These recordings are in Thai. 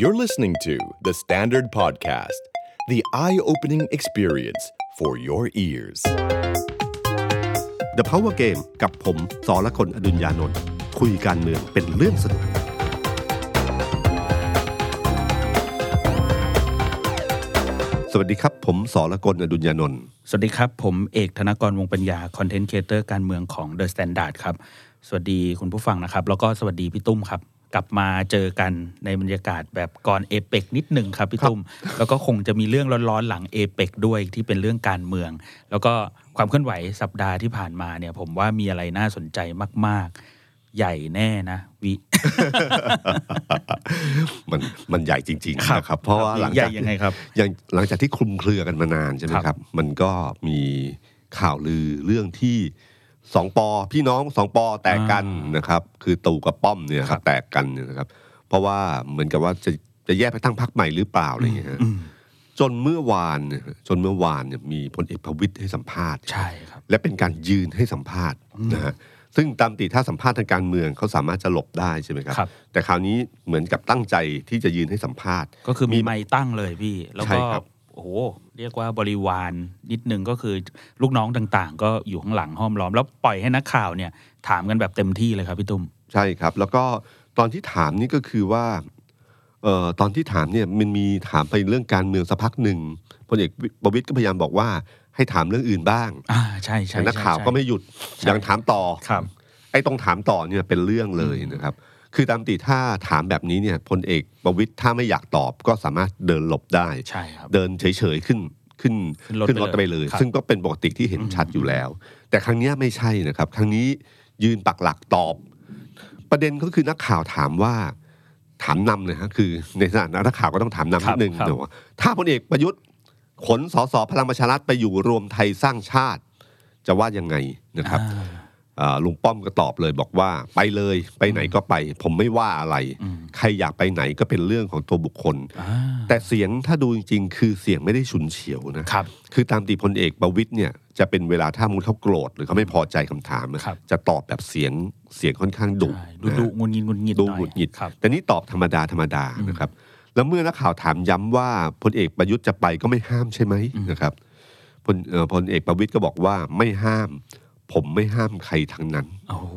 You're listening to The Standard Podcast, the eye opening experience for your ears. The Power Game กับผมสอละคนอดุญญานนท์คุยการเมืองเป็นเรื่องสนุก สวัสดีครับ ผมสอละคนอดุญญานนท์สวัสดีครับ ผมเอกธนกรวงปัญญาคอนเทนต์ครีเอเตอร์การเมืองของ The Standard ครับ สวัสดีคุณผู้ฟังนะครับ แล้วก็สวัสดีพี่ตุ้มครับ กลับมาเจอกันในบรรยากาศแบบก่อนเอเปกนิดหนึ่งครับพี่ตุ้มแล้วก็คงจะมีเรื่องร้อนๆหลังเอเปกด้วยที่เป็นเรื่องการเมือง แล้วก็ความเคลื่อนไหวสัปดาห์ที่ผ่านมาเนี่ย ผมว่ามีอะไรน่าสนใจมาก ๆ ใหญ่แน่นะวิมันมันใหญ่จริงครับๆนะครับ เพราะว่าหลังใหญ่จากยังไงครับอย่างหลังจากที่คลุมเครือกันมานานใช่ไหมครับครับมันก็มีข่าวลือเรื่องที่ สองปอพี่น้องสองปอแตกกันนะครับ คือตู่กับป้อมเนี่ยครับแตกกันเนี่ยนะครับ เพราะว่าเหมือนกับว่าจะจะแยกไปตั้งพรรคใหม่หรือเปล่าอะไรอย่างเงี้ยฮะอืมจนเมื่อวานเนี่ยจนเมื่อวานเนี่ยมีพลเอกประวิตยให้สัมภาษณ์ใช่ครับและเป็นการยืนให้สัมภาษณ์นะฮะซึ่งตามติถ้าสัมภาษณ์ทางการเมืองเขาสามารถจะหลบได้ใช่ไหมครับครับแต่คราวนี้เหมือนกับตั้งใจที่จะยืนให้สัมภาษณ์ ก็คือมีไม้ตั้งเลยพี่ แล้วใช่ก็ครับ โอ้โหเรียกว่าบริวารนิดนึงก็คือลูกน้องต่างๆ ก็อยู่ข้างหลังห้อมล้อม แล้วปล่อยให้นักข่าวเนี่ยถามกันแบบเต็มที่เลยครับพี่ตุ้มใช่ครับ แล้วก็ตอนที่ถามนี่ก็คือว่าเอ่อตอนที่ถามเนี่ยมันมีถามไปเรื่องการเมืองสักพักหนึ่งพลเอกประวิตยก็พยายามบอกว่าให้ถามเรื่องอื่นบ้างอ่าใช่ใช่แต่นักข่าวใช่ก็ไม่หยุดใช่ยังถามต่อครับไอ้ตรงถามต่อเนี่ยเป็นเรื่องเลยนะครับ คือตามติถ้าถามแบบนี้เนี่ยพลเอกประวิตยถ้าไม่อยากตอบก็สามารถเดินหลบได้ ใช่ครับ เดินเฉยๆขึ้นขึ้นขึ้นรถขึ้นรถไปไปเลเลยยครับซึ่งก็เป็นปกติที่เห็นชัดอยู่แล้ว แต่ครั้งเนี้ยไม่ใช่นะครับ ครั้งนี้ยืนปักหลักตอบ ประเด็นก็คือนักข่าวถามว่าถามนำเลยฮะคือในฐานะนักข่าวก็ต้องถามนำนิดนึงครับนะว่าถ้าพลเอกประยุทธ์ขนสสพลังประชารัฐไปอยู่รวมไทยสร้างชาติ จะว่ายังไงนะครับอ่าอ่า ลุงป้อมก็ตอบเลยบอกว่าไปเลยไปไหนก็ไป ผมไม่ว่าอะไรอืมใครอยากไปไหนก็เป็นเรื่องของตัวบุคคลอ่าแต่เสียงถ้าดูจริง ๆ คือเสียงไม่ได้ฉุนเฉียวนะครับ คือตามตีพลเอกประวิตยเนี่ยจะเป็นเวลาถ้ามูลเขาโกรธหรือเขาไม่พอใจคำถามอะครับจะตอบแบบเสียงเสียงค่อนข้างดุใช่ดูนะดูฮะงุนงิดงุนงิดดูน่อยหงุดหงิดครับแต่นี่ตอบธรรมดาธรรมดานะครับแล้วเมื่อนักข่าวถามย้ำว่าพลเอกประยุทธ์จะไปก็ไม่ห้ามใช่ไหมนะครับพลเอ่อพลเอกประวิตยก็บอกว่าไม่ห้าม ผมไม่ห้ามใครทั้งนั้นโอ้โห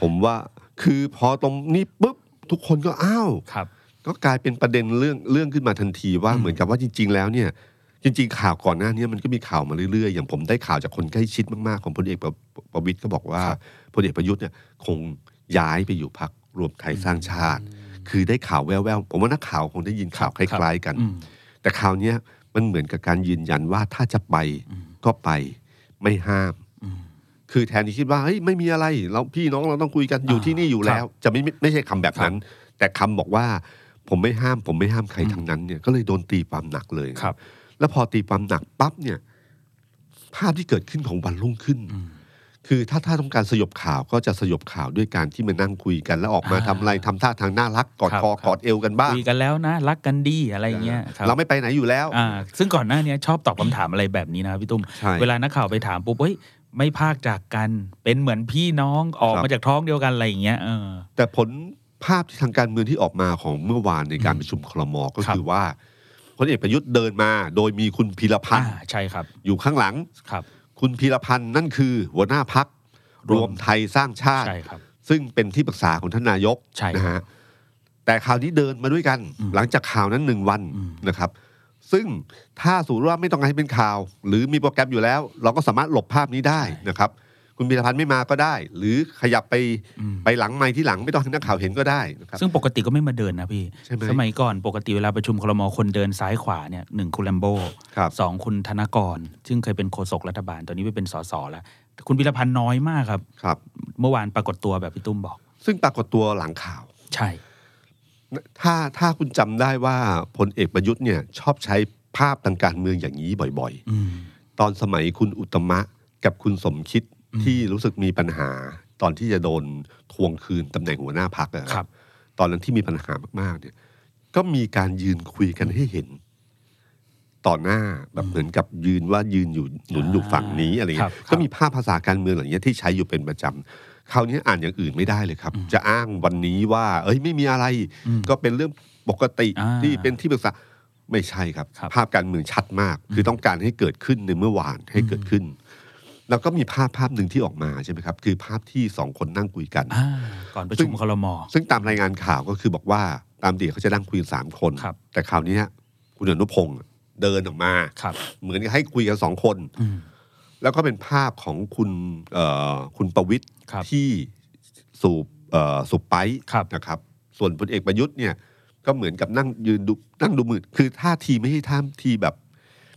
ผมว่าคือพอตรงนี้ปุ๊บทุกคนก็อ้าวครับก็กลายเป็นประเด็นเรื่องเรื่องขึ้นมาทันทีว่าเหมือนกับว่าจริง ๆ แล้วเนี่ย จริง ๆ ข่าวก่อนหน้านี้มันก็มีข่าวมาเรื่อยๆ อย่างผมได้ข่าวจากคนใกล้ชิดมากๆ ของพลเอกประประวิตยก็บอกว่าพลเอกประยุทธ์เนี่ยคงย้ายไปอยู่พักรวมไทยสร้างชาติ คือได้ข่าวแว่วๆผมว่านักข่าวคงได้ยินข่าวคล้าย ๆ กันอืมแต่ข่าวเนี้ยมันเหมือนกับการยืนยันว่าถ้าจะไปก็ไปไม่ห้ามอืม คือแทนที่คิดว่าเฮ้ยไม่มีอะไรเราพี่น้องเราต้องคุยกันอยู่อ่าที่นี่อยู่แล้ว จะไม่ไม่ไม่ใช่คำแบบนั้น แต่คำบอกว่าผมไม่ห้าม ผมไม่ห้ามใครทั้งนั้นเนี่ยก็เลยโดนตีความหนักเลยครับ แล้วพอตีความหนักปั๊บเนี่ยภาพที่เกิดขึ้นของวันรุ่งขึ้นอืมคือถ้าถ้าต้องการสยบข่าวก็จะสยบข่าวด้วยการที่มานั่งคุยกัน แล้วออกมาอ่าทำอะไรทำท่าทางน่ารักกอดครับคอครับกอดเอวกันบ้างคุยกันแล้วนะรักกันดีอะไรอย่างเงี้ยครับเราไม่ไปไหนอยู่แล้วอ่าซึ่งก่อนหน้านี้ชอบตอบคำถามอะไรแบบนี้นะครับพี่ตุ้มใช่เวลานักข่าวไปถามปุ๊บเฮ้ย ไม่พากจากกัน เป็นเหมือนพี่น้องออกครับมาจากท้องเดียวกันอะไรอย่างเงี้ยเออแต่ผลภาพที่ทางการเมืองที่ออกมาของเมื่อวานในการประชุมคลมก็ครับคือว่าพลเอกประยุทธ์เดินมาโดยมีคุณพีรพันอ่าธ์ใช่ครับ อยู่ข้างหลังครับ คุณพีรพันธ์นั่นคือหัวหน้าพักรวมไทยสร้างชาติใช่ครับซึ่งเป็นที่ปรึกษาของท่านนายกใช่นะฮะแต่ข่าวนี้เดินมาด้วยกันอืมหลังจากข่าวนั้นหนึ่งวันอืมนะครับ ซึ่งถ้าสมมติว่าไม่ต้องการให้เป็นข่าว หรือมีโปรแกรมอยู่แล้ว เราก็สามารถหลบภาพนี้ได้นะครับ คุณพีรพันธ์ไม่มาก็ได้ หรือขยับไปอืมไปหลังไม้ที่หลังไม่ต้องให้นักข่าวเห็นก็ได้นะครับซึ่งปกติก็ไม่มาเดินนะพี่ใช่ไหมสมัยก่อนปกติเวลาประชุมคลมคนเดินซ้ายขวาเนี่ยหนึ่งคุณแลมโบครับสองคุณธนกร ซึ่งเคยเป็นโฆษกรัฐบาลตอนนี้ไปเป็นสสแล้วแต่คุณพิรพันธ์น้อยมากครับครับ เมื่อวานปรากฏตัวแบบพี่ตุ้มบอก ซึ่งปรากฏตัวหลังข่าว ใช่ ถ้าถ้าคุณจำได้ว่าพลเอกประยุทธ์เนี่ยชอบใช้ภาพทางการเมืองอย่างนี้บ่อยอืมๆตอนสมัยคุณอุตตมะกับคุณสมคิดที่รู้สึกมีปัญหา ตอนที่จะโดนทวงคืนตำแหน่งหัวหน้าพักครับ ตอนนั้นที่มีปัญหามากๆเนี่ย ก็มีการยืนคุยกันให้เห็น ต่อหน้าแบบเหมือนกับยืนว่ายืนอยู่หนุนอยู่ฝั่งนี้อะไรครัเงี้บยครับก็มีภาพภาษาการเมืองอย่างเงี้ยที่ใช้อยู่เป็นประจำ คราวนี้อ่านอย่างอื่นไม่ได้เลยครับ จะอ้างวันนี้ว่า เอ้ยไม่มีอะไรอืมก็เป็นเรื่องปกติอ่าที่เป็นที่ปรึกษาไม่ใช่ครับครับ ภาพการเมืองชัดมาก คือต้องการให้เกิดขึ้นในเมื่อวานให้เกิดขึ้น แล้วก็มีภาพภาพหนึ่งที่ออกมาใช่ไหมครับ คือภาพที่สองคนนั่งคุยกันอ่าก่อนประชุมคลมซึ่งตามรายงานข่าวก็คือบอกว่าตามเดียเขาจะนั่งคุยกันสามคนครับแต่คราวนี้คุณอนุพงศ์เดินออกมาครับเหมือนกับให้คุยกันสองคนอืมแล้วก็เป็นภาพของคุณเอ่อคุณประวิทย์ครับ ที่สูบเอ่อสูบไปครับนะครับส่วนพลเอกประยุทธ์เนี่ยก็เหมือนกับนั่งยืนดูนั่งดูมือคือท่าทีไม่ใช่ท่าทีแบบ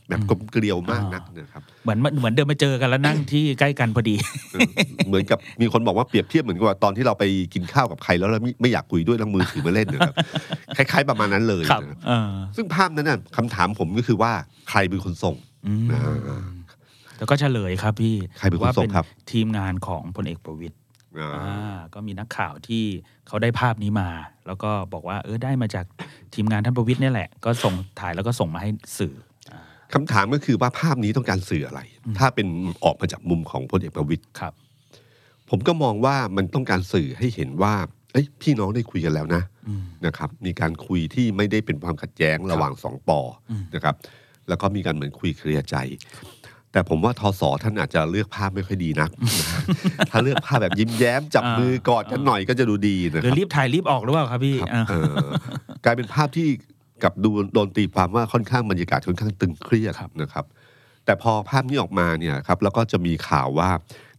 แบบกลมเกลียวมากนักนะครับเหมือนเหมือนเดินมาเจอกันแล้วนั่งที่ใกล้กันพอดีเออเหมือนกับมีคนบอกว่าเปรียบเทียบเหมือนกับว่าตอนที่เราไปกินข้าวกับใครแล้วเราไม่ไม่อยากคุยด้วยแล้วมือถือมาเล่นนะครับคล้ายๆประมาณนั้นเลยครับนะครับเออซึ่งภาพนั้นน่ะคำถามผมก็คือว่าใครเป็นคนส่งอืมอ่า แล้วก็เฉลยครับพี่ใครเป็นคนว่าส่งครับทีมงานของพลเอกประวิตยอ่าอ่าก็มีนักข่าวที่เขาได้ภาพนี้มา แล้วก็บอกว่าเออได้มาจากทีมงานท่านประวิตยเนี่ยแหละ ก็ส่งถ่ายแล้วก็ส่งมาให้สื่อคำถามก็คือว่าภาพนี้ต้องการสื่ออะไร ถ้าเป็นออกมาจากมุมของพลเอกประวิตยครับ ผมก็มองว่ามันต้องการสื่อให้เห็นว่าเอ้ยพี่น้องได้คุยกันแล้วนะอืมนะครับ มีการคุยที่ไม่ได้เป็นความขัดแย้งระหว่างสองปออมนะครับ แล้วก็มีการเหมือนคุยเคลียร์ใจ แต่ผมว่าทศท่านอาจจะเลือกภาพไม่ค่อยดีนัก ถ้าเลือกภาพแบบยิ้มแย้ม จับมือกอดกันหน่อยก็จะดูดีนะหครือรับรีบถ่ายรีบออกหรือเปล่าครับพี่ครับอ่าเออกลายเป็นภาพที่กับดูโดนตีความว่าค่อนข้างบรรยากาศค่อนข้างตึงเครียดนะครับ แต่พอภาพนี้ออกมาเนี่ยครับแล้วก็จะมีข่าวว่า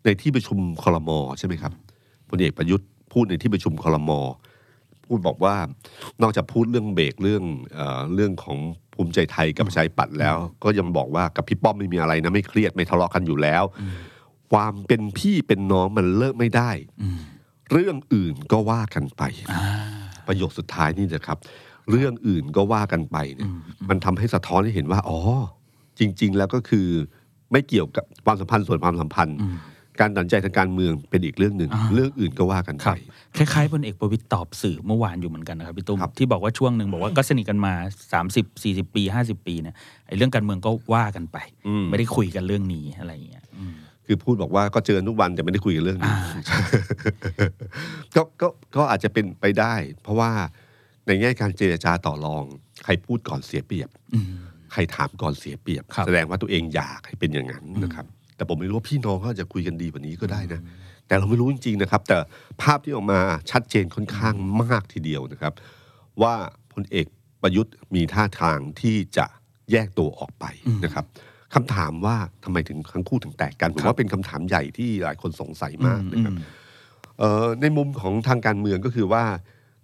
ในที่ประชุมคอรมอใช่ไหมครับพลเอกประยุทธ์พูดในที่ประชุมคอรม อพูดบอกว่านอกจากพูดเรื่องเบรกเรื่องเอ่อเรื่องของภูมิใจไทยกับประชาธิปัตย์แล้ว ก็ยังบอกว่ากับพี่ป้อมไม่มีอะไรนะไม่เครียดไม่ทะเลาะกันอยู่แล้ว ความเป็นพี่เป็นน้องมันเลิกไม่ได้อืมเรื่องอื่นก็ว่ากันไปอ่าประโยคสุดท้ายนี่นะครับ เรื่องอื่นก็ว่ากันไปเนี่ยมันทำให้สะท้อนให้เห็นว่า อ๋อ จริง ๆ แล้วก็คือไม่เกี่ยวกับความสัมพันธ์ส่วนความสัมพันธ์อืม การตัดสินใจทางการเมืองเป็นอีกเรื่องหนึ่งอ่าเรื่องอื่นก็ว่ากันคไปรับคล้ายๆพลเอกประวิตยตอบสื่อเมื่อวานอยู่เหมือนกันนะครับพี่ตุ้มครับที่บอกว่าช่วงหนึ่งบอกว่าก็สนิทกันมา 30 40 ปี 50 ปีเนี่ยไอ้เรื่องการเมืองก็ว่ากันไปอืมไม่ได้คุยกันเรื่องนี้อะไรอย่างเงี้ยอืมคือพูดบอกว่าก็เจอกันทุกวันแต่ไม่ได้คุยกันเรื่องนี้อ่าก็ก็ก็อาจจะเป็นไปได้ เพราะว่าในแง่การเจรจาต่อรอง ใครพูดก่อนเสียเปรียบอืมใครถามก่อนเสียเปรียบครับแสดงว่าตัวเองอยากให้เป็นอย่างนั้นนะครับ แต่ผมไม่รู้ว่าพี่น้องเขาอาจจะคุยกันดีกว่านี้ก็ได้นะ แต่เราไม่รู้จริงๆนะครับ แต่ภาพที่ออกมาชัดเจนค่อนข้างมากทีเดียวนะครับ ว่าพลเอกประยุทธ์มีท่าทางที่จะแยกตัวออกไปนะครับคำถามว่าทำไมถึงทั้งคู่ถึงแตกกันผมว่าเป็นคำถามใหญ่ที่หลายคนสงสัยมากนะครับอืมเอ่อในมุมของทางการเมืองก็คือว่า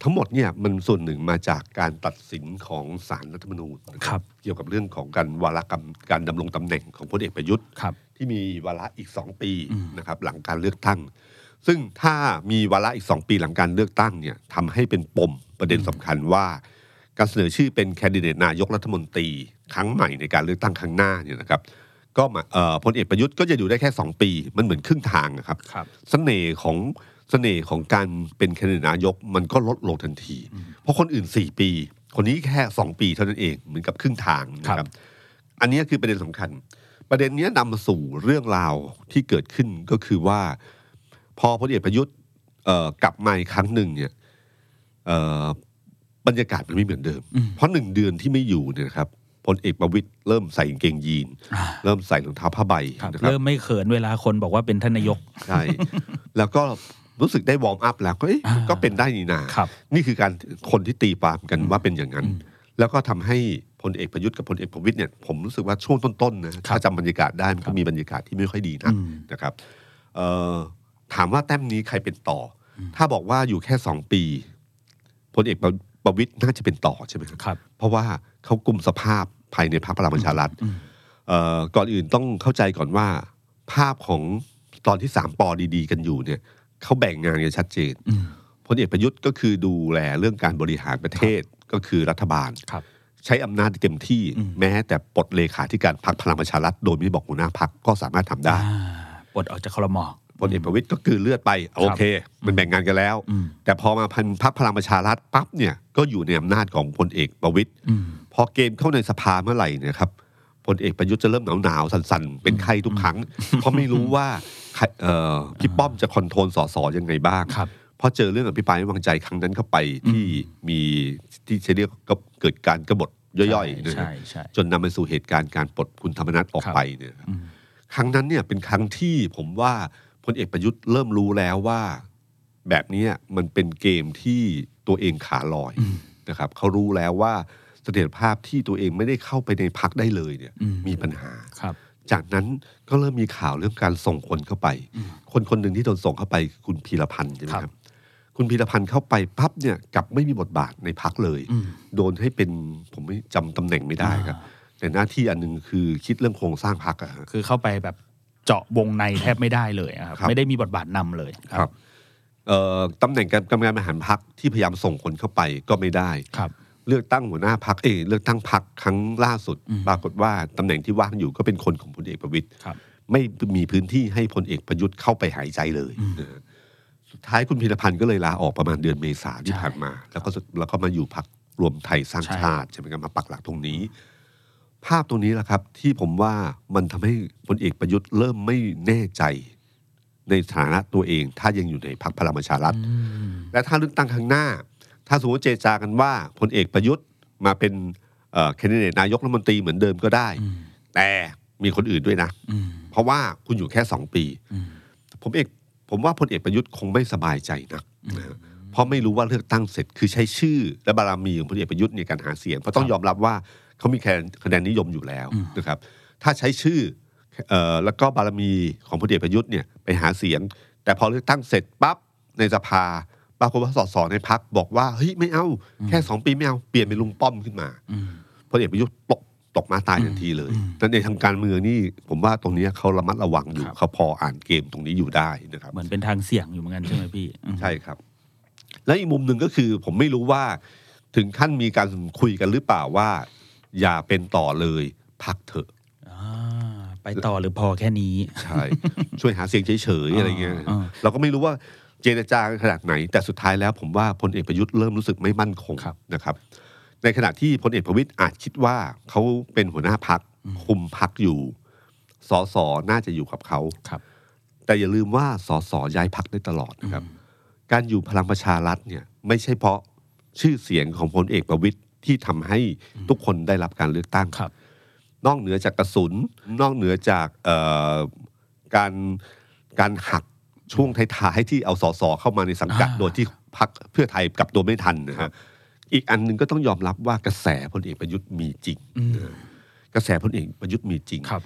ทั้งหมดเนี่ยมันส่วนหนึ่งมาจากการตัดสินของศาลรัฐธรรมนูญนะคครัรับเกี่ยวกับเรื่องของการวาระกรรมการดำรงตำแหน่งของพลเอกประยุทธ์ครับ ที่มีวาระอีกสองปีอืมนะครับหลังการเลือกตั้ง ซึ่งถ้ามีวาระอีกสองปีหลังการเลือกตั้งเนี่ยทำให้เป็นปมประเด็นสำคัญว่า การเสนอชื่อเป็นแคนดิเดตนายกรัฐมนตรีครั้งใหม่ในการเลือกตั้งครั้งหน้าเนี่ยนะครับก็มาเอ่อพลเอกประยุทธ์ก็จะอยู่ได้แค่สองปี มันเหมือนครึ่งทางนะครับครับเสน่ห์ของเสน่ห์ของการเป็นแคนดิเดตนายกมันก็ลดลงทันที เพราะคนอื่น 4 ปี คนนี้แค่ 2 ปีเท่านั้นเองเหมือนกับครึ่งทางนะคครัรับบอันนี้คือประเด็นสำคัญ ประเด็นเนี้ยนำมาสู่เรื่องราวที่เกิดขึ้นก็คือว่า พอพลเอกประยุทธ์เอ่อกลับมาอีกครั้งหนึ่งเนี่ยเอ่อบรรยากาศมันไม่เหมือนเดิม เพราะหนึ่งเดือนที่ไม่อยู่เนี่ยนะครับพลเอกประวิตยเริ่มใส่กางเกงยีนอ่าเริ่มใส่รองเท้าผ้าใบครับนะครับเริ่มไม่เขินเวลาคนบอกว่าเป็นท่านนายกใช่แล้วก็รู้สึกได้วอร์มอัพแล้วก็เอ๊ะอ่าก็เป็นได้นี่นาครับนี่คือการคนที่ตีความกันว่าเป็นอย่างนั้น แล้วก็ทำให้ พลเอกประยุทธ์กับพลเอกประวิตยเนี่ยผมรู้สึกว่าช่วงต้นๆนะถ้าจำบรรยากาศได้มันก็มีบรรยากาศที่ไม่ค่อยดีนะอืมนะครับเอ่อถามว่าแต้มนี้ใครเป็นต่ออถ้าบอกว่าอยู่แค่สองปีพลเอกประวิตยน่าจะเป็นต่อใช่ไหมครับครับเพราะว่าเขากลุ่มสภาพภายในพรรคพลังประชารัฐอืมเอ่อก่อนอื่นต้องเข้าใจก่อนว่า ภาพของตอนที่สามปอดีๆ กันอยู่เนี่ยเขาแบ่งงานกันชัดเจนอืมพลเอกประยุทธ์ก็คือดูแลเรื่องการบริหารประเทศก็คือรัฐบาลครับ ใช้อำนาจเต็มที่อืมแม้แต่ปลดเลขาธิการพรรคพลังประชารัฐโดยไม่บอกหัวหน้าพรรคก็สามารถทำได้อ่าปลดออกจากคลมพลเอกประวิตยก็คือเลือดไปโอเค มันแบ่งงานกันแล้วอืมแต่พอมาพันพรรคพลังประชารัฐปั๊บเนี่ยก็อยู่ในอำนาจของพลเอกประวิตยอืมพอเกมเข้าในสภาเมื่อไหร่เนี่ยครับพลเอกประยุทธ์จะเริ่มหนาวหนาวๆสั่นๆ เป็นไข้ทุกครั้ง เพราะไม่รู้ว่าใครเอ่อพี่ป้อมจะคอนโทรลสสยังไงบ้างครับพอเจอเรื่องอภิปรายไม่วางใจครั้งนั้นเข้าไปที่มีที่จะเรียกก็เกิดการกบฏ ย่อยๆนะใช่ฮะใช่ จนนำไปสู่เหตุการณ์การปลดคุณธรรมนัฐออกครับไปเนี่ยครับอืม ครั้งนั้นเนี่ยเป็นครั้งที่ผมว่าพลเอกประยุทธ์เริ่มรู้แล้วว่า แบบเนี้ยมันเป็นเกมที่ตัวเองขาลอยนะครับเขารู้แล้วว่าเสถียรภาพที่ตัวเองไม่ได้เข้าไปในพักได้เลยเนี่ยอืม มีปัญหา ครับ จากนั้นก็เริ่มมีข่าวเรื่องการส่งคนเข้าไป คนคนหนึ่งที่โดนส่งเข้าไปคือคุณพีรพันธ์ใช่ไหมครับครับ คุณพีรพันธ์เข้าไปปั๊บเนี่ยกลับไม่มีบทบาทในพักเลยอืมโดนให้เป็นผมไม่จำตำแหน่งไม่ได้ครับ แต่หน้าที่อันหนึ่งคือคิดเรื่องโครงสร้างพักอะฮะคือเข้าไปแบบเจาะวงในแทบไม่ได้เลยอะครับครับไม่ได้มีบทบาทนำเลยครับเอ่อตำแหน่งการกรรมการบริหารพักที่พยายามส่งคนเข้าไปก็ไม่ได้ครับเลือกตั้งหัวหน้าพักเอยเลือกตั้งพักครั้งล่าสุดอืมปรากฏว่าตำแหน่งที่ว่างอยู่ก็เป็นคนของพลเอกประวิตยครับไม่มีพื้นที่ให้พลเอกประยุทธ์เข้าไปหายใจเลยอืมนะฮะ สุดท้ายคุณพีรพันธ์ก็เลยลาออกประมาณเดือนเมษาที่ใช่ผ่านมา แล้วก็สุดแล้วก็มาอยู่พักรวมไทยสร้างใช่ชาติใช่ไหมครับมาปักหลักตรงนี้ ภาพตรงนี้แหละครับ ที่ผมว่ามันทำให้พลเอกประยุทธ์เริ่มไม่แน่ใจในฐานะตัวเอง ถ้ายังอยู่ในพรรคพลังประชารัฐอืมและถ้าเลือกตั้งครั้งหน้า ถ้าสมมติเจรจากันว่าพลเอกประยุทธ์มาเป็นแคนดิเดตนายกรัฐมนตรีเหมือนเดิมก็ได้อืมแต่มีคนอื่นด้วยนะอืมเพราะว่าคุณอยู่แค่สองปีอืมผมเอก ผมว่าพลเอกประยุทธ์คงไม่สบายใจนักนะฮะเพราะไม่รู้ว่าเลือกตั้งเสร็จคือใช้ชื่อ และบารมีของพลเอกประยุทธ์ในการหาเสียงเพราะต้องยอมรับว่าเขามีคะแนนคะแนนนิยมอยู่แล้วนะครับถ้าใช้ชื่อเอ่อแล้วก็บารมีของพลเอกประยุทธ์เนี่ยไปหาเสียง แต่พอเลือกตั้งเสร็จปั๊บในสภาปรากฏว่าสสในพักบอกว่าเฮ้ยไม่เอา แค่สองปีไม่เอา เปลี่ยนเป็นลุงป้อมขึ้นมาอืมพลเอกประยุทธ์ตก ตกมาตายทันทีเลยอืมนั่นในทางการเมืองนี่ผมว่าตรงนี้เขาระมัดระวังอยู่ครับเขาพออ่านเกมตรงนี้อยู่ได้นะครับ เหมือนเป็นทางเสี่ยงอยู่เหมือนกันใช่ไหมพี่อืมใช่ครับ และอีกมุมหนึ่งก็คือ ผมไม่รู้ว่า ถึงขั้นมีการคุยกันหรือเปล่าว่า อย่าเป็นต่อเลยพักเถอะอ่าไปต่อหรือพอแค่นี้ ใช่ ช่วยหาเสียงเฉยๆอะไรเงี้ยอ่าเราก็ไม่รู้ว่าเจรจากันขนาดไหน แต่สุดท้ายแล้วผมว่าพลเอกประยุทธ์เริ่มรู้สึกไม่มั่นคงครับนะครับ ในขณะที่พลเอกประวิตยอาจคิดว่าเขาเป็นหัวหน้าพักคุมพักอยู่สอสอน่าจะอยู่กับเขาครับ แต่อย่าลืมว่าสสย้ายพักได้ตลอดนะครับ การอยู่พลังประชารัฐเนี่ย ไม่ใช่เพราะชื่อเสียงของพลเอกประวิตยที่ทำให้ทุกคนได้รับการเลือกตั้งครับ นอกเหนือจากกระสุน นอกเหนือจากเอ่อการการหักช่วงท้ายๆที่เอาสสเข้ามาในสังกัดอ่าโดยที่พักเพื่อไทยกลับตัวไม่ทันนะฮะ อีกอันหนึ่งก็ต้องยอมรับว่ากระแสพลเอกประยุทธ์มีจริงอืมนะกระแสพลเอกประยุทธ์มีจริงครับ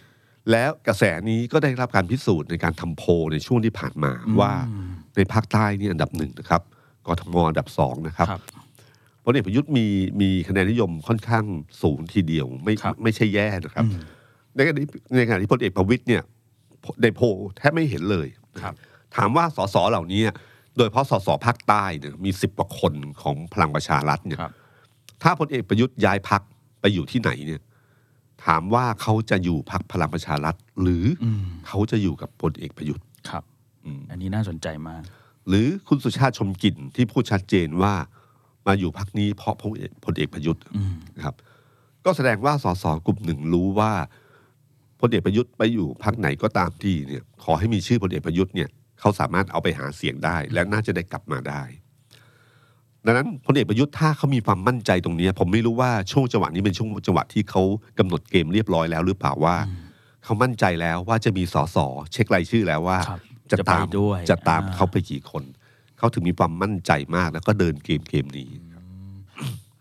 แล้วกระแสนี้ก็ได้รับการพิสูจน์ในการทำโพลในช่วงที่ผ่านมาว่าอืมในภาคใต้นี่อันดับหนึ่งนะครับกทมอันดับสองนะครับครับพลเอกประยุทธ์มีมีคะแนนนิยมค่อนข้างสูงทีเดียวไม่ครับไม่ใช่แย่นะครับอืมในขณะที่ในขณะที่พลเอกประวิตยเนี่ยในโพลแทบไม่เห็นเลยครับถามว่าสสเหล่านี้ โดยเฉพาะสสภาคใต้เนี่ยมีสิบกว่าคนของพลังประชารัฐเนี่ยครับ ถ้าพลเอกประยุทธ์ย้ายพักไปอยู่ที่ไหนเนี่ย ถามว่าเขาจะอยู่พักพลังประชารัฐ หรือออืมเขาจะอยู่กับพลเอกประยุทธ์ครับ อืม อันนี้น่าสนใจมาก หรือคุณสุชาติชมกลิ่นที่พูดชัดเจนว่ามาอยู่พักนี้เพราะพลเอกพลเอกประยุทธ์อืม นะครับ ก็แสดงว่าสสกลุ่มหนึ่งรู้ว่าพลเอกประยุทธ์ไปอยู่พักไหนก็ตามที่เนี่ย ขอให้มีชื่อพลเอกประยุทธ์เนี่ย เขาสามารถเอาไปหาเสียงได้ และน่าจะได้กลับมาได้ ดังนั้นพลเอกประยุทธ์ถ้าเขามีความมั่นใจตรงเนี้ยผมไม่รู้ว่าช่วงจังหวะนี้เป็นช่วงจังหวะที่เขากำหนดเกมเรียบร้อยแล้วหรือเปล่าว่า เขามั่นใจแล้วว่าจะมีสสเช็ครายชื่อแล้วว่าครับจะจะไปตามด้วยจะตามอ่าเขาไปกี่คน เขาถึงมีความมั่นใจมากแล้วก็เดินเกมเกมนี้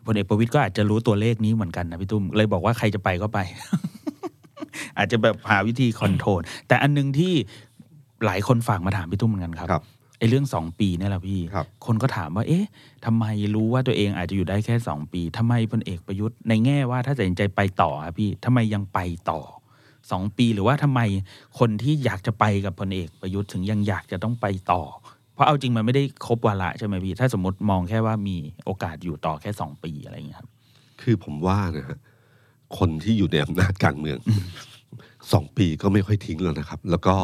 พลเอกประวิตยก็อาจจะรู้ตัวเลขนี้เหมือนกันนะพี่ตุ้มเลยบอกว่าใครจะไปก็ไปอาจจะแบบหาวิธีคอนโทรลแต่อันหนึงที่ หลายคนฝากมาถามพี่ตุ้มเหมือนกันครับครับ ไอ้เรื่องสองปีเนี่ยแหละพี่ ครับคนก็ถามว่า เอ๊ะทำไมรู้ว่าตัวเองอาจจะอยู่ได้แค่สองปีทำไมพลเอกประยุทธ์ในแง่ว่าถ้าตัดสินใจไปต่อครับพี่ทำไมยังไปต่อสองปีหรือว่าทำไมคนที่อยากจะไปกับพลเอกประยุทธ์ถึงยังอยากจะต้องไปต่อ เพราะเอาจริงมันไม่ได้ครบวาระใช่ไหมพี่ ถ้าสมมติมองแค่ว่ามีโอกาสอยู่ต่อแค่สองปีอะไรอย่างเงี้ยครับ คือผมว่านะฮะคนที่อยู่ในอำนาจการเมืองสองปีก็ไม่ค่อยทิ้งแล้วนะครับ แล้วก็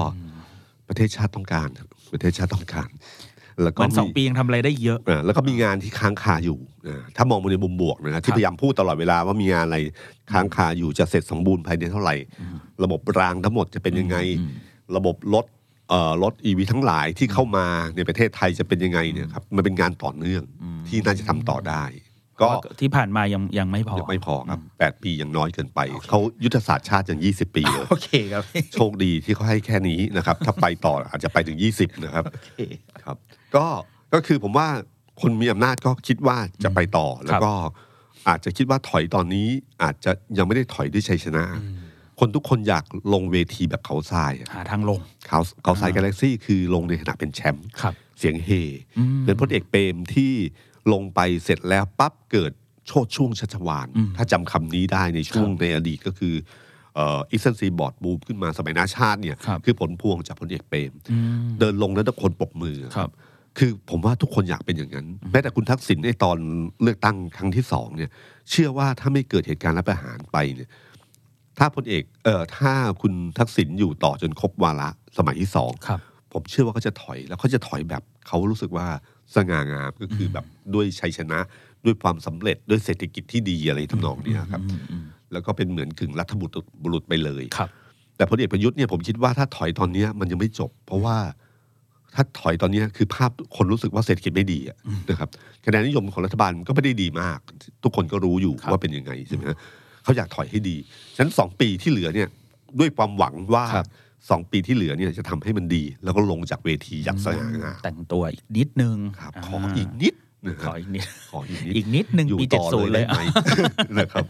ประเทศชาติต้องการครับประเทศชาติต้องการแล้วก็มันสองปียังทำอะไรได้เยอะอ่าแล้วก็มีงานที่ค้างคาอยู่อ่าถ้ามองในมุมบวกนะฮะที่พยายามพูดตลอดเวลาว่ามีงานอะไรค้างคาอยู่จะเสร็จสมบูรณ์ภายในเท่าไหร่ ระบบรางทั้งหมดจะเป็นยังไงอืมระบบรถเอ่อรถอีวีทั้งหลายที่เข้ามาในประเทศไทยจะเป็นยังไงเนี่ยครับมันเป็นงานต่อเนื่องที่น่าจะทำต่อได้ ก็ก็ที่ผ่านมายังยังไม่พอยังไม่พอครับแปดปียังน้อยเกินไป เขายุทธศาสตร์ชาติยังยี่สิบปีเลยโอเคครับโชคดีที่เขาให้แค่นี้นะครับ ถ้าไปต่ออาจจะไปถึงยี่สิบนะครับโอเคครับ ก็ก็คือผมว่าคนมีอำนาจก็คิดว่าจะไปต่อแล้วก็อาจจะคิดว่าถอยตอนนี้อาจจะยังไม่ได้ถอยด้วยชัยชนะ คนทุกคนอยากลงเวทีแบบเขาทรายอะหาทางลงเขาเขาทรายกาแล็กซี่คือลงในฐานะเป็นแชมป์ครับเสียงเฮอืมเป็นพลเอกเปรมที่ ลงไปเสร็จแล้วปั๊บเกิดโชดช่วงชัชวานอืมถ้าจำคำนี้ได้ในช่วงครับในอดีตก็คือเอีสเซนซีบอร์ดบูมขึ้นมาสมัยนาชาติเนี่ยครับคือผลพวงจากพลเอกเปรมอืมเดินลงแล้วทุกคนปรบมือครับคือผมว่าทุกคนอยากเป็นอย่างนั้น แม้แต่คุณทักษิณในตอนเลือกตั้งครั้งที่สองเนี่ย เชื่อว่าถ้าไม่เกิดเหตุการณ์รัฐประหารไปเนี่ย ถ้าพลเอกเอ่อถ้าคุณทักษิณอยู่ต่อจนครบวาระสมัยที่สองครับผมเชื่อว่าเขาจะถอยแล้วเขาจะถอยแบบเขารู้สึกว่า สง่างามก็คือแบบด้วยชัยชนะด้วยความสำเร็จด้วยเศรษฐกิจที่ดีอะไรทำนองเนี้ยครับอืมอืมแล้วก็เป็นเหมือนกึ่งรัฐบุตรบุรุษไปเลยครับ แต่พลเอกประยุทธ์เนี่ยผมคิดว่าถ้าถอยตอนเนี้ยมันยังไม่จบ เพราะว่าถ้าถอยตอนเนี้ยคือภาพคนรู้สึกว่าเศรษฐกิจไม่ดีอะนะครับคะแนนนิยมของรัฐบาลก็ไม่ได้ดีมาก ทุกคนก็รู้อยู่ครับว่าเป็นยังไงใช่ไหมฮะเขาอยากถอยให้ดีฉะนั้นสองปีที่เหลือเนี่ยด้วยความหวังว่าครับ สองปีที่เหลือเนี่ยจะทำให้มันดี แล้วก็ลงจากเวทีอย่างสง่างามแต่งตัวอีกนิดนึงครับาขออีกนิดนะคขรับออีกนิดขออีกนิดอีกนิดนึงอยู่ปีต่เจ็ดอศูนย์เลเลยยได้ไหมนะครับ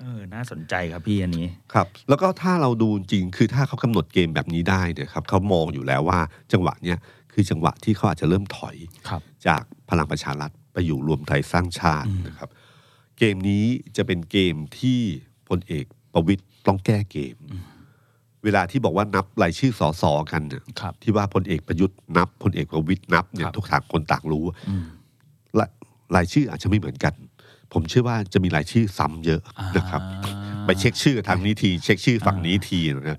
เออน่าสนใจครับพี่อันนี้ครับ แล้วก็ถ้าเราดูจริงคือถ้าเขากำหนดเกมแบบนี้ได้เนี่ยครับเขามองอยู่แล้วว่าจังหวะเนี้ยคือจังหวะที่เขาอาจจะเริ่มถอยครับจากพลังประชารัฐไปอยู่รวมไทยสร้างชาตินะครับ เกมนี้จะเป็นเกมที่พลเอกประวิตยต้องแก้เกม เวลาที่บอกว่านับรายชื่อสอสอกันเนี่ยครับที่ว่าพลเอกประยุทธ์นับพลเอกประวิตยนับเนี่ยครับทุกทางคนต่างรู้อืมละรายชื่ออาจจะไม่เหมือนกัน ผมเชื่อว่าจะมีรายชื่อซ้ำเยอะนะครับ อ่า ไปเช็คชื่อทางนี้ที เช็คชื่อฝั่งนี้ทีนะครับ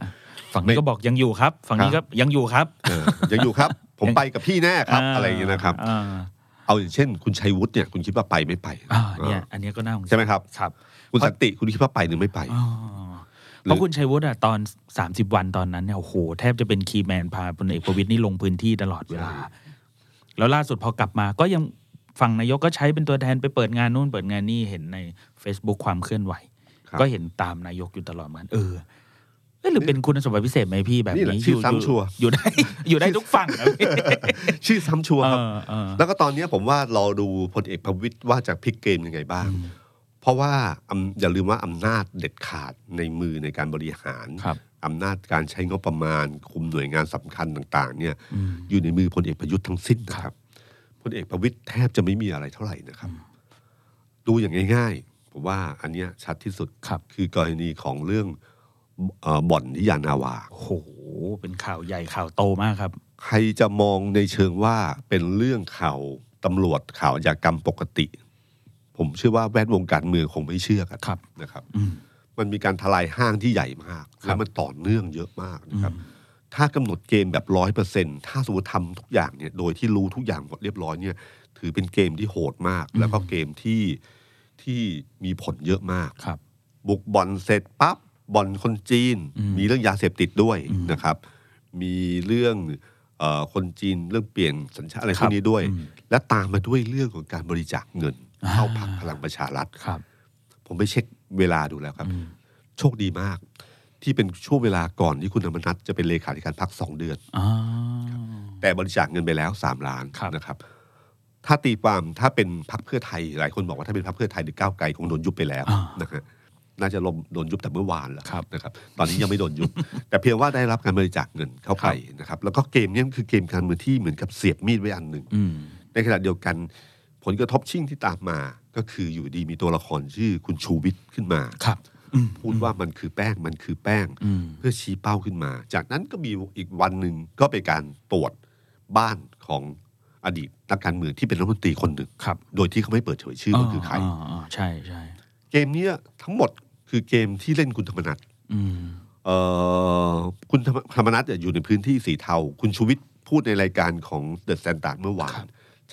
ฝั่งนี้ก็บอกยังอยู่ครับ ฝั่งนี้ครัก็บยังอยู่ครับเออยังอยู่ครับ ผมไปกับพี่แน่ครับ อะไรอย่างเงี้ยนะครับ อ่าเอาอย่างเช่น คุณชัยวุฒิเนี่ยคุณคิดว่าไปไม่ไปอ่าเนี่ย อันเนี้ยก็น่าสงสัยใช่ไหมครับ ครับ คุณสันติคุณคิดว่าไปหรือไม่ไป อ๋อ เพราะคุณชัยวุฒิอะตอน 30 วันตอนนั้นเนี่ยโอ้โห แทบจะเป็นคีย์แมนพาพลเอกประวิตยนี่ลงพื้นที่ตลอดเวลาใช่แล้วล่าสุดพอกลับมาก็ยังฝั่งนายกก็ใช้เป็นตัวแทนไปเปิดงานนู่นเปิดงานนี่เห็นใน Facebook ความเคลื่อนไหวครับก็เห็นตามนายกอยู่ตลอดเหมือนเออเอ้ยหรือเป็นคุณสมบัติพิเศษไหมพี่แบบนี่แหละนี้ชื่ออยู่ซ้ำชัวร์อยู่ได้อยู่ได้ทุกฝั่งอะพี่ชื่อซ้ำชัวร์เอครับอเออแล้วก็ตอนเนี้ยผมว่ารอดูพลเอกประวิตยว่าจะพลิกเกมยังไงบ้าง เพราะว่าอำอย่าลืมว่าอำนาจเด็ดขาดในมือในการบริหารครับอำนาจการใช้งบประมาณ คุมหน่วยงานสำคัญต่าง ๆ เนี่ยอืมอยู่ในมือพลเอกประยุทธ์ทั้งสิ้นนะครับพลเอกประวิตยแทบจะไม่มีอะไรเท่าไหร่นะครับ ดูอย่างง่ายๆผมว่าอันเนี้ยชัดที่สุดครับคือกรณีของเรื่องเออบ่อนที่ยานาวาโอ้โหเป็นข่าวใหญ่ข่าวโตมากครับ ใครจะมองในเชิงว่าเป็นเรื่องข่าวตำรวจข่าวอาชญากรรมปกติ ผมเชื่อว่าแวดวงการเมืองคงไม่เชื่อกันครับนะครับอืมมันมีการทลายห้างที่ใหญ่มากครับแล้วมันต่อเนื่องเยอะมากนะครับ ถ้ากำหนดเกมแบบร้อยเปอร์เซ็นถ้าสมมติทำทุกอย่างเนี่ยโดยที่รู้ทุกอย่างหมดเรียบร้อยเนี่ย ถือเป็นเกมที่โหดมาก แล้วก็เกมที่ที่มีผลเยอะมากครับ บุกบ่อนเสร็จปั๊บบ่อนคนจีนอืมมีเรื่องยาเสพติดด้วยอืมนะครับ มีเรื่องเออคนจีนเรื่องเปลี่ยนสัญชาติอะไรคพรัวบกนี้ด้วยอืมและตามมาด้วยเรื่องของการบริจาคเงินอ่า เข้าพรรคพลังประชารัฐครับ ผมไปเช็คเวลาดูแล้วครับอืมโชคดีมาก ที่เป็นช่วงเวลาก่อนที่คุณธรรมนัฐจะเป็นเลขาธิการพรรคสองเดือนอ่าแต่บริจาคเงินไปแล้วสามล้านครับนะครับ ถ้าตีความถ้าเป็นพรรคเพื่อไทยหลายคนบอกว่าถ้าเป็นพรรคเพื่อไทยหรือก้าวไกลคงโดนยุบไปแล้วอ่านะฮะน่าจะลมโดนยุบแต่เมื่อวานแล้วครับนะครับ ตอนนี้ยังไม่โดนยุบ แต่เพียงว่าได้รับการบริจาคเงินเข้าไปนะครับ แล้วก็เกมเนี้คือเกมการเมืองที่เหมือนกับเสียบมีดไว้อันหนึ่งอืมในขณะเดียวกัน ผลกระทบชิ่งที่ตามมาก็คืออยู่ดีมีตัวละครชื่อคุณชูวิทย์ขึ้นมาครับอืมพูดว่ามันคือแป้งมันคือแป้งอืมเพื่อชี้เป้าขึ้นมา จากนั้นก็มีอีกวันหนึ่งก็เป็นการตรวจบ้านของอดีตนักการเมืองที่เป็นรัฐมนตรีคนหนึ่งครับโดยที่เขาไม่เปิดเผยชื่อว่าคือใคราอ่าใช่ใช่เกมเนี้ยทั้งหมดคือเกมที่เล่นคุณธรรมนัฐอืมเอ่อคุณธรรมธรรมนัฐเนี่ยอยู่ในพื้นที่สีเทา คุณชูวิทย์พูดในรายการของเดอะ s แ a นดาร์ดเมื่อวาน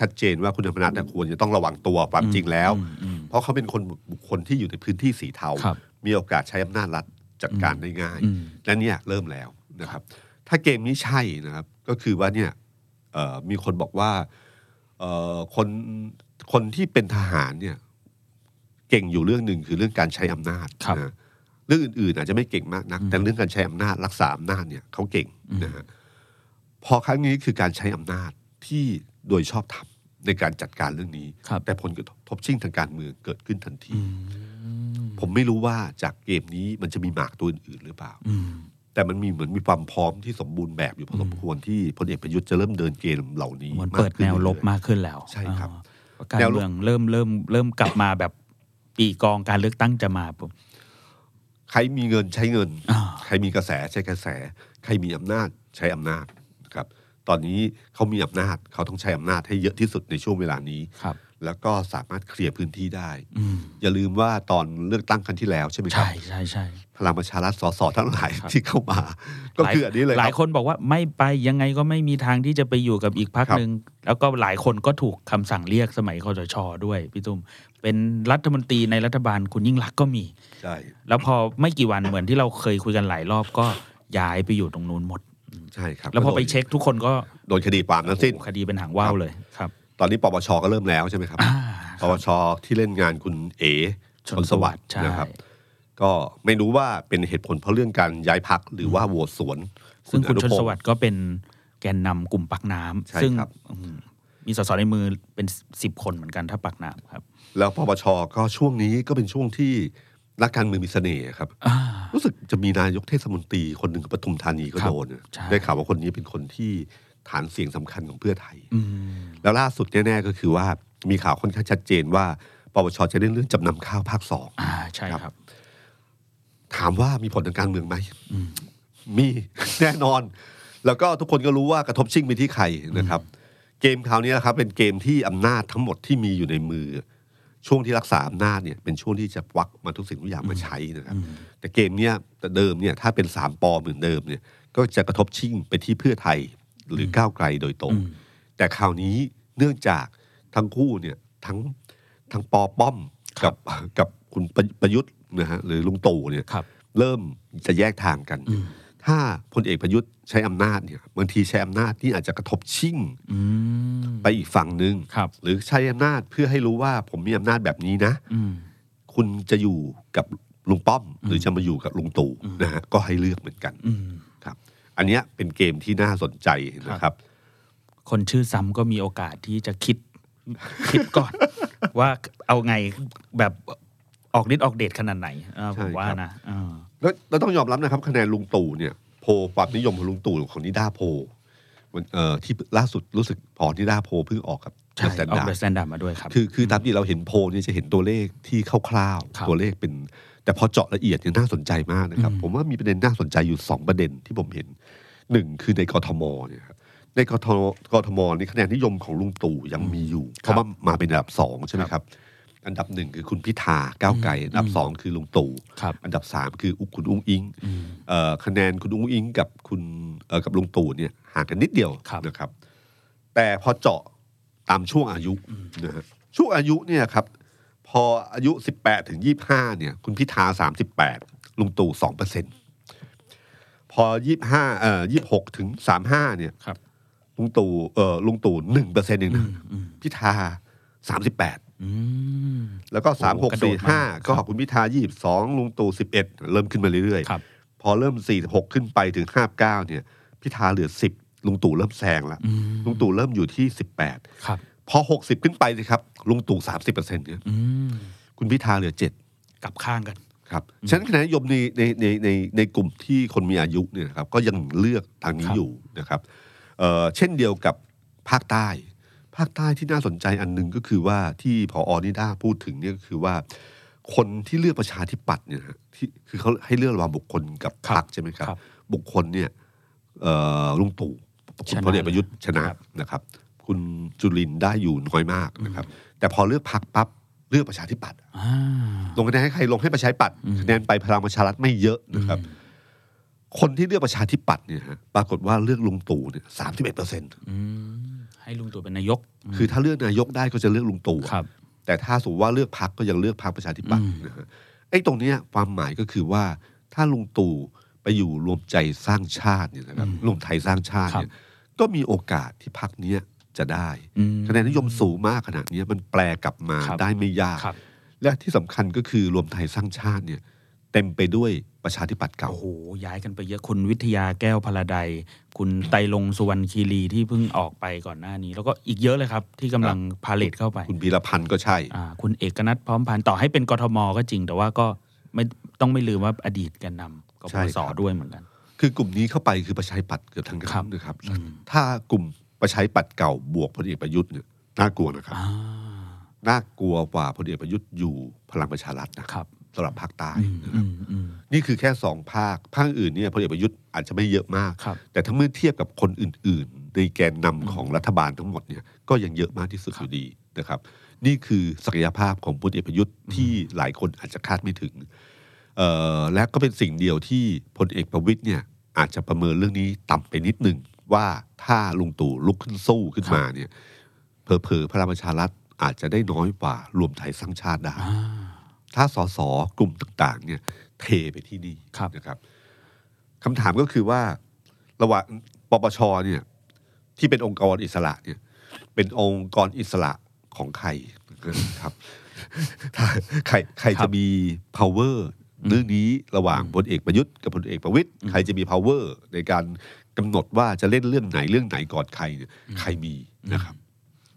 ชัดเจนว่าคุณธรรมนัฐเนี่ยควรจะต้องระวังตัวความจริงแล้วอืมอืมเพราะเขาเป็นคนบุคคลที่อยู่ในพื้นที่สีเทาครับมีโอกาสใช้อำนาจรัฐจัดการได้ง่ายอืมและเนี่ยเริ่มแล้วนะครับ ถ้าเกมนี้ใช่นะครับ ก็คือว่าเนี่ยเอ่อมีคนบอกว่าเอ่อคนคนที่เป็นทหารเนี่ยเก่งอยู่เรื่องหนึ่งคือเรื่องการใช้อำนาจครับนะเรื่องอื่นๆอาจจะไม่เก่งมากนักอืมแต่เรื่องการใช้อำนาจรักษาอำนาจเนี่ยเขาเก่งอืมนะฮะพอครั้งนี้คือการใช้อำนาจที่โดยชอบธรรม ในการจัดการเรื่องนี้ครับแต่ผลกระทบชิงทางการเมืองเกิดขึ้นทันทีอืมผมไม่รู้ว่าจากเกมนี้มันจะมีหมากตัวอื่นๆหรือเปล่าอืมแต่มันมีเหมือนมีความพร้อมที่สมบูรณ์แบบอยู่พอสมควรที่พลเอกประยุทธ์จะเริ่มเดินเกมเหล่านี้เหมือนมาเปิดขึ้แนวลบเอยๆมากขึ้นแล้ว ใช่ครับอ่าการแนวลบเมืองเริ่มเริ่มเริ่มกลับมาแบบปีกองการเลือกตั้งจะมาปุ๊บใครมีเงินใช้เงินอ่าใครมีกระแสใช้กระแส ใครมีอำนาจใช้อำนาจครับ ตอนนี้เขามีอำนาจเขาต้องใช้อำนาจให้เยอะที่สุดในช่วงเวลานี้ครับ แล้วก็สามารถเคลียร์พื้นที่ได้อืมอย่าลืมว่าตอนเลือกตั้งครั้งที่แล้วใช่ไหมครับ ใช่ใช่ใช่พลังประชารัฐสสทั้งหลายครับที่เข้ามา ก็คืออันนี้เลยหลายรับคนบอกว่าไม่ไปยังไงก็ไม่มีทางที่จะไปอยู่กับอีกพักครับหนึ่งแล้วก็หลายคนก็ถูกคำสั่งเรียกสมัยคอสชด้วยพี่ตุ้มเป็นรัฐมนตรีในรัฐบาลคุณยิ่งรักษณ์ก็มีใช่แล้วพอไม่กี่วันเหมือนที่เราเคยคุยกันหลายรอบก็ย้ายไปอยู่ตรงนู้นหมด ใช่ครับ แล้วพอไปเช็คทุกคนก็โดนคดีความทั้งสิ้นโอ้โหคดีเป็นหางว่าวเลยครับ ตอนนี้ปปชก็เริ่มแล้วใช่ไหมครับอ่าปปชที่เล่นงานคุณเอชนสวัสดิ์ใช่นะครับ ก็ไม่รู้ว่าเป็นเหตุผลเพราะเรื่องการย้ายพักหรือว่าโหวตสวน ซึ่งคุณอนุชนพงศ์สวัสดิ์ก็เป็นแกนนำกลุ่มปักน้ำใช่ซึ่งครับอืมมีสสในมือเป็นสิบคนเหมือนกันถ้าปักน้ำครับ แล้วปปชก็ช่วงนี้ก็เป็นช่วงที่ นักการเมืองมีเสน่ห์ครับอ่ารู้สึกจะมีนายกเทศมนตรีคนหนึ่งปทุมธานีก็ครับโดนนะใช่ได้ข่าวว่าคนนี้เป็นคนที่ฐานเสียงสำคัญของเพื่อไทยอืมแล้วล่าสุดแน่ๆก็คือว่ามีข่าวค่อนข้างชัดเจนว่าปปชจะเล่นเรื่องจำนำข้าวภาคสองอ่าใช่ครับครับ ถามว่ามีผลทางการเมืองไหมอืมมีแน่นอน แล้วก็ทุกคนก็รู้ว่ากระทบชิงไปที่ใครนะครับ เกมคราวนี้นะครับ เป็นเกมที่อำนาจทั้งหมดที่มีอยู่ในมือ ช่วงที่รักษาอำนาจเนี่ยเป็นช่วงที่จะควักมาทุกสิ่งทุกอย่างมาใช้นะครับ แต่เกมเนี้ยแต่เดิมเนี่ยถ้าเป็นสามปอเหมือนเดิมเนี่ยก็จะกระทบชิงไปที่เพื่อไทยหรือก้าวไกลโดยตรงอืมแต่คราวนี้เนื่องจากทั้งคู่เนี่ยทั้งทั้งปอป้อมกับกับคุณประประยุทธ์นะฮะหรือลุงตู่เนี่ยครับเริ่มจะแยกทางกันอืม ถ้าพลเอกประยุทธ์ใช้อำนาจเนี่ยบางทีใช้อำนาจที่อาจจะกระทบชิ่งอืมไปอีกฝั่งหนึ่งครับหรือใช้อำนาจเพื่อให้รู้ว่าผมมีอำนาจแบบนี้นะอืมคุณจะอยู่กับลุงป้อมอืมหรือจะมาอยู่กับลุงตู่อืมนะฮะก็ให้เลือกเหมือนกันอืมครับ อันเนี้ยเป็นเกมที่น่าสนใจนะครับ คนชื่อซ้ำก็มีโอกาสที่จะคิดคิดก่อน ว่าเอาไงแบบออกฤทธิ์ออกเดชขนาดไหนอ่าใช่ผมว่าครับนะอ่า แล้วเราต้องยอมรับนะครับคะแนนลุงตู่เนี่ยโพลความนิยมของลุงตู่ของนิด้าโพลมันเอ่อที่ล่าสุดรู้สึกพอนิด้าโพลเพิ่งออกกับใช่แซนออกดา The Standard มาด้วยครับคือคือตามที่เราเห็นโพลเนี่ยจะเห็นตัวเลขที่คร่าวครับๆตัวเลขเป็น แต่พอเจาะละเอียดเนี่ยน่าสนใจมากนะครับอืมผมว่ามีประเด็นน่าสนใจอยู่สองประเด็นที่ผมเห็นหนึ่งคือในกทมเนี่ยครับในกทมกทมนี่คะแนนนิยมของลุงตู่ยังมีอยู่เพราะว่ามาเป็นอันดับสองใช่ไหมครับ อันดับหนึ่งคือคุณพิธาก้าวไกลอันดับสองคือลุงตู่ครับอันดับสามคืออุคุณอุ้งอิงอืมเอ่อคะแนนคุณอุ้งอิงกับคุณเอ่อกับลุงตู่เนี่ยห่างกันนิดเดียวครับนะครับ แต่พอเจาะตามช่วงอายุนะฮะช่วงอายุเนี่ยครับ พออายุ 18ถึง25เนี่ย คุณพิธา 38 ลุงตู่2เปอร์เซ็นพอ 25เอ่อ26ถึง35เนี่ยครับลุงตู่เอ่อลุงตู่1เปอร์เซ็นต์เองอืนะมอืมพิธา 38อืม แล้วก็โอ้โหกระโดดมาก36 45ก็คุณพิธา22ลุงตู่11เริ่มขึ้นมาเรื่อยๆครับพอเริ่ม46ขึ้นไปถึง59เนี่ย พิธาเหลือ10ลุงตู่เริ่มแซงแล้วอืมลุงตู่เริ่มอยู่ที่18ครับพอ60ขึ้นไปเลยครับลุงตู่30%เนี่ยอืมคุณพิธาเหลือ7กลับข้างกันครับฉะนั้นคะแนนนิยมในในในในในกลุ่มที่คนมีอายุเนี่ยนะครับก็ยังเลือกทางนี้ครับอยู่นะครับเอ่อเช่นเดียวกับภาคใต้ภาคใต้ที่น่าสนใจอันหนึ่งก็คือว่าที่พออนิด้าพูดถึงเนี่ยก็คือว่า คนที่เลือกประชาธิปัตย์เนี่ยนะที่คือเขาให้เลือกระหว่างบุคคลกับครับพรรคใช่ไหมครับครับบุคคลเนี่ยเอ่อลุงตู่คุชณนะพลเอกประยุทธ์ชนะครับนะครับ คุณจุลินทร์ได้อยู่น้อยมากนะครับ แต่พอเลือกพรรคปั๊บเลือกประชาธิปัตย์อ่าลงคะแนนให้ใครลงให้ประชาธิปัตย์อืมคะแนนไปพลังประชารัฐไม่เยอะนะครับ คนที่เลือกประชาธิปัตย์เนี่ยฮะปรากฏว่าเลือกลุงตู่เนี่ยสามสิบเอ็ดเปอร์เซ็นต์อืมให้ลุงตู่เป็นนายก คือถ้าเลือกนายกได้ก็จะเลือกลุงตู่ครับแต่ถ้าสมมติว่าเลือกพักก็ยังเลือกพักประชาธิปัตย์อืมนะฮะไอ้ตรงเนี้ยความหมายก็คือว่าถ้าลุงตู่ไปอยู่รวมใจสร้างชาติเนี่ยนะครับรวมไทยสร้างชาติเนี่ยก็มีโอกาสที่พักเนี้ยจะได้อืมคะแนนนิยมสูงมากขนาดเนี้ยมันแปลกลับมาครับได้ไม่ยากครับและที่สำคัญก็คือรวมไทยสร้างชาติเนี่ยเต็มไปด้วย ประชาธิปัตย์เก่า โอ้โห ย้ายกันไปเยอะคุณวิทยาแก้วพลาไดยคุณไตรลงค์สุวรรณคีรีที่เพิ่งออกไปก่อนหน้านี้ แล้วก็อีกเยอะเลยครับ ที่กำลังพาเลทเข้าไป คุณพีรพันธ์ก็ใช่อ่าคุณเอกนัทพร้อมพันธ์ต่อให้เป็นกทมก็จริง แต่ว่าก็ไม่ต้องไม่ลืมว่าอดีตแกนนำกใช่ปคสรับด้วยเหมือนกัน คือกลุ่มนี้เข้าไปคือประชาธิปัตย์เกือบทั้งนั้ครับนนะครับอืมถ้ากลุ่มประชาธิปัตย์เก่าบวกพลเอกประยุทธ์เนี่ยน่ากลัวนะครับอ่าน่ากลัวกว่าพลเอกประยุทธ์อยู่พลังประชารัฐนะครับ สำหรับภาคใต้อืมนะคอืรับมอืมนี่คือแค่สองภาค ภาคอื่นเนี่ยพลเอกประยุทธ์อาจจะไม่เยอะมากครับแต่ถ้าเมื่อเทียบกับคนอื่น ๆ ในแกนนำของรัฐบาลทั้งหมดเนี่ยก็ยังเยอะมากที่สุดอยู่ดีนะครับ นี่คือศักยภาพของพลเอกประยุทธ์ที่หลายคนอาจจะคาดไม่ถึงเอ่อและก็เป็นสิ่งเดียวที่พลเอกประวิตยเนี่ยอาจจะประเมินเรื่องนี้ต่ำไปนิดหนึ่งว่าถ้าลุงตู่ลุกขึ้นสู้ขึ้นมาเนี่ยเพอเพอๆพลังประชารัฐอาจจะได้น้อยกว่ารวมไทยสร้างชาติได้อ่า ถ้าสสกลุ่มต่าง ๆ เนี่ย เทไปที่นี่ครับนะครับคำถามก็คือว่าระหว่างปปชเนี่ย ที่เป็นองค์กรอิสระเนี่ย เป็นองค์กรอิสระของใครนะครับถ้าใครใครครัจะบมี power เรื่องนี้ระหว่างพลเอกประยุทธ์กับพลเอกประวิตยใครจะมี power ในการกำหนดว่าจะเล่นเรื่องไหนเรื่องไหนก่อนใครเนี่ยใครมีนะครับ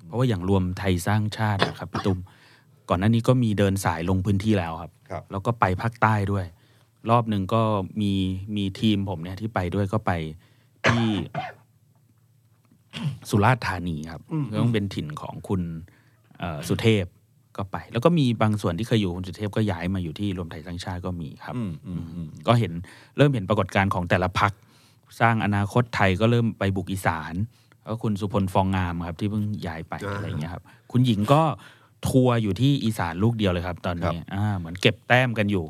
เพราะว่าอย่างรวมไทยสร้างชาตินะครับพี่ตุ้ม ก่อนหน้านี้ก็มีเดินสายลงพื้นที่แล้วครับครับ แล้วก็ไปภาคใต้ด้วย รอบหนึ่งก็มีมีทีมผมเนี่ยที่ไปด้วยก็ไปที่สุราษฎร์ธานีครับก็ต้องเป็นถิ่นของคุณเอ่อสุเทพก็ไป แล้วก็มีบางส่วนที่เคยอยู่คุณสุเทพก็ย้ายมาอยู่ที่รวมไทยสร้างชาติก็มีครับอืมอืมอืมก็เห็นเริ่มเห็นปรากฏการณ์ของแต่ละพักสร้างอนาคตไทยก็เริ่มไปบุกอีสานแล้วคุณสุพลฟองงามครับ ที่เพิ่งย้ายไปอ่าอะไรเงี้ยครับ คุณหญิงก็ ทัวร์อยู่ที่อีสานลูกเดียวเลยครับ ตอนนี้อ่าเหมือนเก็บแต้มกันอยู่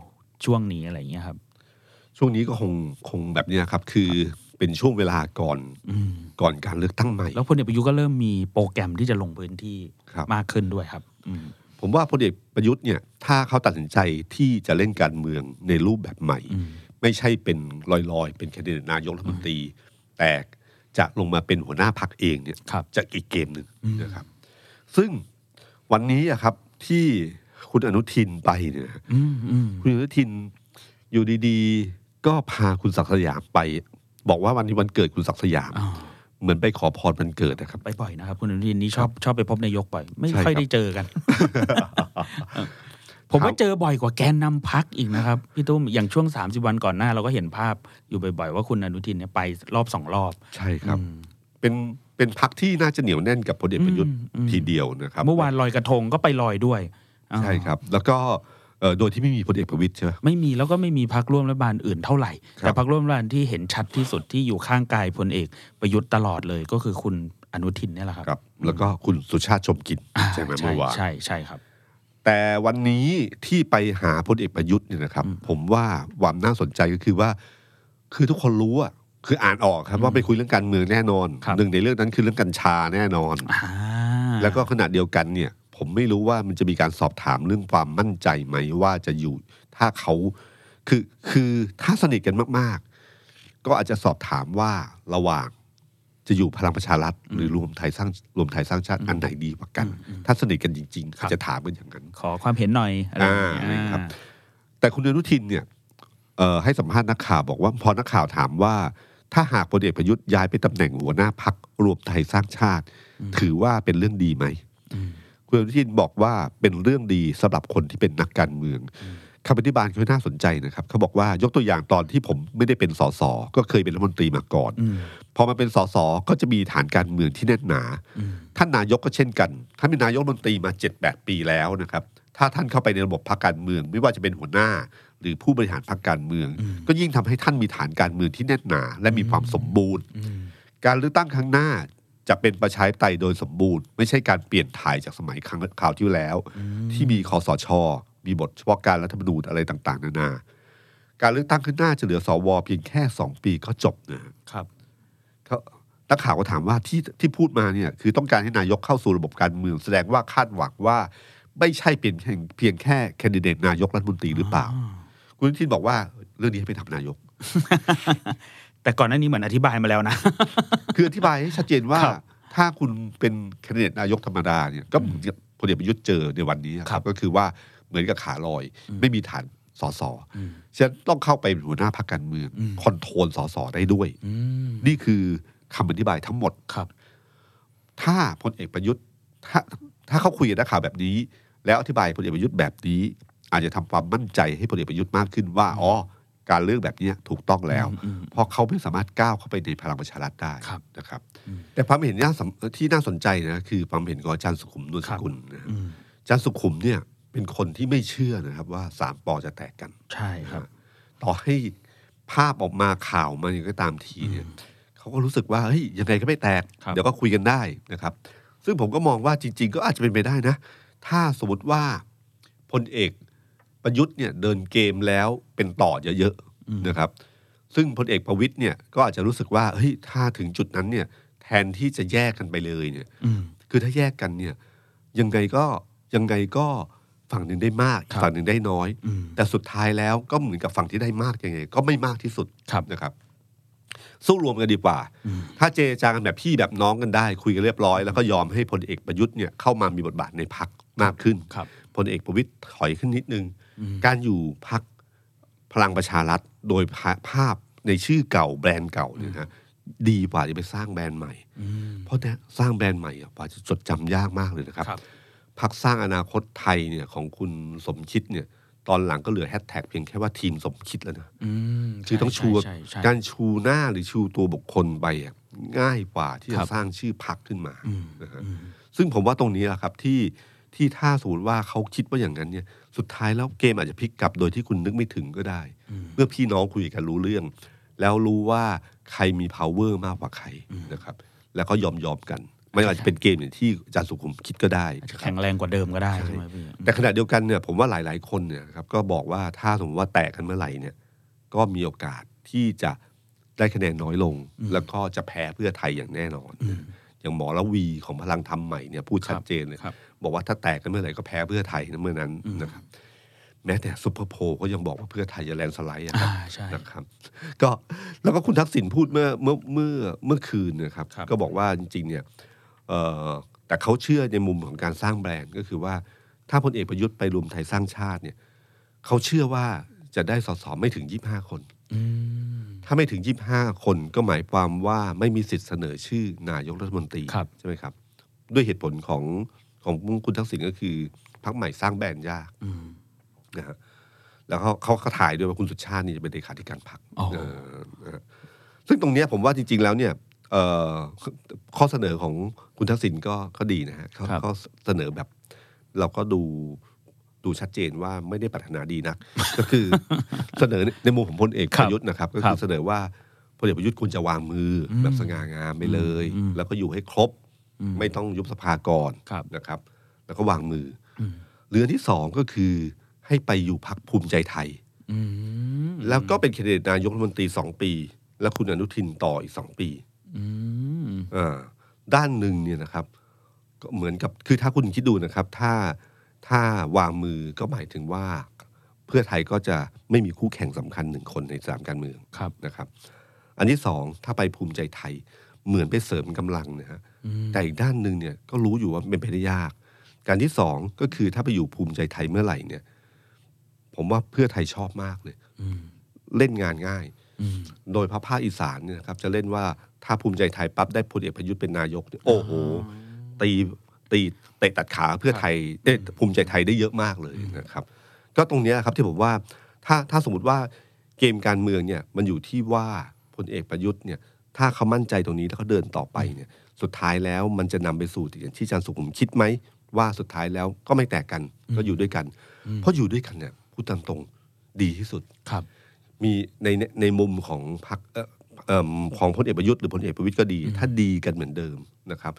ช่วงนี้อะไรเงี้ยครับ ช่วงนี้ก็คงคงแบบเนี้ยครับ คือเป็นช่วงเวลาก่อนอืมก่อนการเลือกตั้งใหม่ แล้วพลเอกประยุทธ์ก็เริ่มมีโปรแกรมที่จะลงพื้นที่ครับมากขึ้นด้วยครับอืมผมว่าพลเอกประยุทธ์เนี่ยถ้าเขาตัดสินใจที่จะเล่นการเมืองในรูปแบบใหม่อืมไม่ใช่เป็นลอยๆ เป็นแคนดิเดตนายกรัฐมนตรี แต่จะลงมาเป็นหัวหน้าพักเองเนี่ยครับจะอีกเกมหนึ่งนะครับ ซึ่ง วันนี้อะครับที่คุณอนุทินไปเนี่ยอืมอืมคุณอนุทินอยู่ดีๆ ก็พาคุณศักดิ์สยามไป บอกว่าวันนี้วันเกิดคุณศักดิ์สยามอ่าเหมือนไปขอพรวันเกิดนะครับ ไปบ่อยนะครับ คุณอนุทินนี่ชอบชอบไปพบนายกบ่อย ไม่ใช่ค่อยครับได้เจอกัน ผมว่าเจอบ่อยกว่าแกนนำพักอีกนะครับ พี่ตุ้มอย่างช่วง 30 วันก่อนหน้า เราก็เห็นภาพอยู่บ่อยๆ ว่าคุณอนุทินเนี่ยไปรอบสองรอบ ใช่ครับอืมเป็น เป็นพักที่น่าจะเหนียวแน่นกับพลเอกประยุทธ์อืมอืมทีเดียวนะครับเมื่อวานลอยกระทงก็ไปลอยด้วยอ่าใช่ครับ แล้วก็เอ่อโดยที่ไม่มีพลเอกประวิตยใช่ไหมไม่มีแล้วก็ไม่มีพักร่วมรัฐบาลอื่นเท่าไหร่ครับแต่พักร่วมรัฐบาลที่เห็นชัดที่สุดที่อยู่ข้างกายพลเอกประยุทธ์ตลอดเลยก็คือคุณอนุทินเนี่ยแหละครับครับ แล้วก็คุณสุชาติชมกลินอ่าใช่ไหมใช่เมื่อวานใช่ใช่ครับ แต่วันนี้ที่ไปหาพลเอกประยุทธ์เนี่ยนะครับ ผมว่าความน่าสนใจก็คือว่า คือทุกคนรู้อะ คืออ่านออกครับว่าไปคุยเรื่องการเมืองแน่นอนครับหนึ่งในเรื่องนั้นคือเรื่องกัญชาแน่นอนอ่าแล้วก็ขณะเดียวกันเนี่ย ผมไม่รู้ว่ามันจะมีการสอบถามเรื่องความมั่นใจไหมว่าจะอยู่ ถ้าเขาคือคือถ้าสนิทกันมากๆ ก็อาจจะสอบถามว่าระหว่างจะอยู่พลังประชารัฐหรือรวมไทยสร้างรวมไทยสร้างชาติอันไหนดีกว่ากัน ถ้าสนิทกันจริงๆครับอาจจะถามกันอย่างนั้น ขอความเห็นหน่อยอะไรอย่างเงี้ยอ่าครับ แต่คุณอนุทินเนี่ยเอ่อให้สัมภาษณ์นักข่าวบอกว่าพอนักข่าวถามว่า ถ้าหากพลเอกประยุทธ์ย้ายไปตำแหน่งหัวหน้าพักรวมไทยสร้างชาติ ถือว่าเป็นเรื่องดีไหมอืมคุณอนุทินบอกว่าเป็นเรื่องดีสำหรับคนที่เป็นนักการเมืองคำอธิบายเขาน่าสนใจนะครับเขาบอกว่ายกตัวอย่างตอนที่ผมไม่ได้เป็นสสก็เคยเป็นรัฐมนตรีมาก่อนอืมพอมาเป็นสสก็จะมีฐานการเมืองที่แน่นหนาอืมท่านนายกก็เช่นกันท่านเป็นนายกรัฐมนตรีมา7-8ปีแล้วนะครับ ถ้าท่านเข้าไปในระบบพรรคการเมือง ไม่ว่าจะเป็นหัวหน้า หรือผู้บริหารพรรคการเมือง ก็ยิ่งทำให้ท่านมีฐานการเมืองที่แน่นหนา และมีความสมบูรณ์อืมการเลือกตั้งครั้งหน้าจะเป็นประชาธิปไตยโดยสมบูรณ์ ไม่ใช่การเปลี่ยนถ่ายจากสมัยครั้งคราวที่แล้ว ที่มีคอสช มีบทเฉพาะการรัฐธรรมนูญอะไรต่าง ๆ นานา การเลือกตั้งขึ้นหน้าจะเหลือสวเพียงแค่สองปีก็จบนะครับเขานักข่าวก็ถามว่าที่ที่พูดมาเนี่ยคือต้องการให้นายกเข้าสู่ระบบการเมือง แสดงว่าคาดหวังว่า ไม่ใช่เป็นเพียงเพียงแค่แคนดิเดตนายกรัฐมนตรีหรือเปล่า คุณอนุทินบอกว่าเรื่องนี้ให้ไปทำนายก แต่ก่อนหน้านี้เหมือนอธิบายมาแล้วนะ คืออธิบายให้ชัดเจนว่าครับถ้าคุณเป็นแคนดิเดตนายกธรรมดาเนี่ยก็เหมือนกับพลเอกประยุทธ์เจอในวันนี้คครัรับบก็คือว่าเหมือนกับขาลอยอืมไม่มีฐานสสอืมฉะนั้นต้องเข้าไปเป็นหัวหน้าพรรคการเมืองอืมคอนโทรลสสได้ด้วยอืมนี่คือคำอธิบายทั้งหมดครับ ถ้าพลเอกประยุทธ์ถ้าถ้าเขาคุยกับนักข่าวแบบนี้ แล้วอธิบายพลเอกประยุทธ์แบบนี้ อาจจะทำความมั่นใจให้พลเอกประยุทธ์มากขึ้นว่าอ๋อการเลือกแบบนี้ถูกต้องแล้วอืมเพราะเขาไม่สามารถก้าวเข้าไปในพลังประชารัฐได้ครับนะครับอืมแต่ความเห็นน่าสำที่น่าสนใจนะคือความเห็นของอาจารย์สุขุมนวลสกุลนะอืมอาจารย์สุขุมเนี่ยเป็นคนที่ไม่เชื่อนะครับว่าสามปอจะแตกกัน ใช่ครับ ต่อให้ภาพออกมาข่าวมาอย่างก็ตามทีเนี่ยเขาก็รู้สึกว่าเฮ้ยยังไงก็ไม่แตกครับเดี๋ยวก็คุยกันได้นะครับ ซึ่งผมก็มองว่าจริง ๆ ก็อาจจะเป็นไปได้นะ ถ้าสมมติว่าพลเอกประยุทธ์เนี่ยเดินเกมแล้วเป็นต่อเยอะอืมๆนะครับ ซึ่งพลเอกประวิตยเนี่ยก็อาจจะรู้สึกว่าเฮ้ยถ้าถึงจุดนั้นเนี่ยแทนที่จะแยกกันไปเลยเนี่ยอืมคือถ้าแยกกันเนี่ยยังไงก็ยังไงก็ฝั่งหนึ่งได้มากครับฝั่งหนึ่งได้น้อยอืมแต่สุดท้ายแล้วก็เหมือนกับฝั่งที่ได้มากยังไง ก็ไม่มากที่สุดครับนะครับ สู้รวมกันดีกว่าอืมถ้าเจรจากันแบบพี่แบบน้องกันได้ คุยกันเรียบร้อยแล้วก็ยอมให้พลเอกประยุทธ์เนี่ยเข้ามามีบทบาทในพัก มากขึ้นครับพลเอกประวิตยถอยขึ้นนิดนึงอืมการอยู่พักพลังประชารัฐโดยภาภาพในชื่อเก่าแบรนด์เก่าเนี่ยนะดีกว่าจะไปสร้างแบรนด์ใหม่อืมเพราะเนี่ยสร้างแบรนด์ใหม่อะกว่าจะจดจำยากมากเลยนะครับครับพักสร้างอนาคตไทยเนี่ยของคุณสมคิดเนี่ยตอนหลังก็เหลือแฮชแท็กเพียงแค่ว่าทีมสมคิดแล้วนะอืมคือต้องชูใช่ใช่การชูหน้าหรือชูตัวบุคคลไปอะง่ายกว่าที่คจะรับสร้างชื่อพักขึ้นมาอืมนะฮะอืมซึ่งผมว่าตรงนี้แหละครับที่ ที่ถ้าสมมติว่าเขาคิดว่าอย่างนั้นเนี่ย สุดท้ายแล้วเกมอาจจะพลิกกลับโดยที่คุณนึกไม่ถึงก็ได้อืมเมื่อพี่น้องคุยกันรู้เรื่อง แล้วรู้ว่าใครมี power มากกว่าใครนะครับ แล้วก็ยอมยอมกันไม่ว่าจะเป็นเกมอย่างที่อาจารย์สุขุมคิดก็ได้อาจจะนะครับแข็งแรงกว่าเดิมก็ได้ใช่ไหมพี่แต่ขณะเดียวกันเนี่ยผมว่าหลาย ๆ คนเนี่ยครับก็บอกว่าถ้าสมมติว่าแตกกันเมื่อไหร่เนี่ยก็มีโอกาสที่จะได้คะแนนน้อยลง แล้วก็จะแพ้เพื่อไทยอย่างแน่นอน อย่างหมอละวีของพลังธรรมใหม่เนี่ยพูดชัดเจนเลยครับบอกว่าถ้าแตกกันเมื่อไหร่ก็แพ้เพื่อไทยนะเมื่อนั้นนะครับแม้แต่ซุปเปอร์โพลก็ยังบอกว่าเพื่อไทยจะแลนด์สไลด์อะครับอ่าใช่นะครับก็แล้วก็คุณทักษิณพูดเมื่อเมื่อเมื่อเมื่อคืนนะครับครับก็บอกว่าจริงๆเนี่ยเอ่อแต่เขาเชื่อในมุมของการสร้างแบรนด์ก็คือว่าถ้าพลเอกประยุทธ์ไปรวมไทยสร้างชาติเนี่ยเขาเชื่อว่าจะได้สสไม่ถึง25คนอืม ถ้าไม่ถึง 25 คนก็หมายความว่าไม่มีสิทธิ์เสนอชื่อนายกรัฐมนตรีครับใช่ไหมครับ ด้วยเหตุผลของของคุณทักษิณก็คือพรรคใหม่สร้างแบรนด์ยากอืมนะฮะแล้วเขาเขาเขาถ่ายด้วยว่าคุณสุชาตินี่จะเป็นเลขาธิการพรรคอ๋อเออนะฮะซึ่งตรงเนี้ยผมว่าจริง ๆ แล้วเนี่ยเอ่อข้อเสนอของคุณทักษิณก็ก็ดีนะฮะเขาครับเขาเสนอแบบ เราก็ดู ดูชัดเจนว่าไม่ได้ปรารถนาดีนัก ก็คือเสนอในมุมของพลเอกคปรับระยุทธ์นะครับ ก็ครัคือบเสนอว่าพลเอกประยุทธ์ควรจะวางมืออมแบบสง่างามไปเลยอืมแล้วก็อยู่ให้ครบอืมไม่ต้องยุบสภาก่อนครับนะครับ แล้วก็วางมืออืมเรือที่สองก็คือให้ไปอยู่พักภูมิใจไทยอืมแล้วก็เป็นแคนดิเดตนายกรัฐมนตรีสองปี แล้วคุณอนุทินต่ออีกสองปีอืมอ่าด้านหนึ่งเนี่ยนะครับ ก็เหมือนกับคือถ้าคุณคิดดูนะครับ ถ้า ถ้าวางมือก็หมายถึงว่า เพื่อไทยก็จะไม่มีคู่แข่งสำคัญหนึ่งคนในสนามการเมืองครับนะครับ อันที่สองถ้าไปภูมิใจไทยเหมือนไปเสริมกำลังนะฮะอืมแต่อีกด้านหนึ่งเนี่ยก็รู้อยู่ว่าเป็นไปได้ยาก การที่สองก็คือถ้าไปอยู่ภูมิใจไทยเมื่อไหร่เนี่ย ผมว่าเพื่อไทยชอบมากเลยอืมเล่นงานง่ายอืมโดยพระภาคอีสานเนี่ยนะครับ จะเล่นว่าถ้าภูมิใจไทยปั๊บได้พลเอกประยุทธ์เป็นนายกเนี่ยโอ้โห ตี ตีเตะตัดขาเพื่อไทยเอ้ยภูมิใจไทยได้เยอะมากเลยนะครับ ก็ตรงเนี้ยครับที่ผมว่าถ้าถ้าสมมติว่าเกมการเมืองเนี่ยมันอยู่ที่ว่าพลเอกประยุทธ์เนี่ยถ้าเขามั่นใจตรงนี้แล้วเขาเดินต่อไปเนี่ยสุดท้ายแล้วมันจะนำไปสู่อย่างที่อาจารย์สุขุมคิดไหมว่าสุดท้ายแล้วก็ไม่แตกกันก็อยู่ด้วยกัน เพราะอยู่ด้วยกันเนี่ยพูดตามตรงดีที่สุดครับ มีในในในมุมของพรรคเอ่อเอิ่มของพลเอกประยุทธ์หรือพลเอกประวิตยก็ดี ถ้าดีกันเหมือนเดิมนะครับ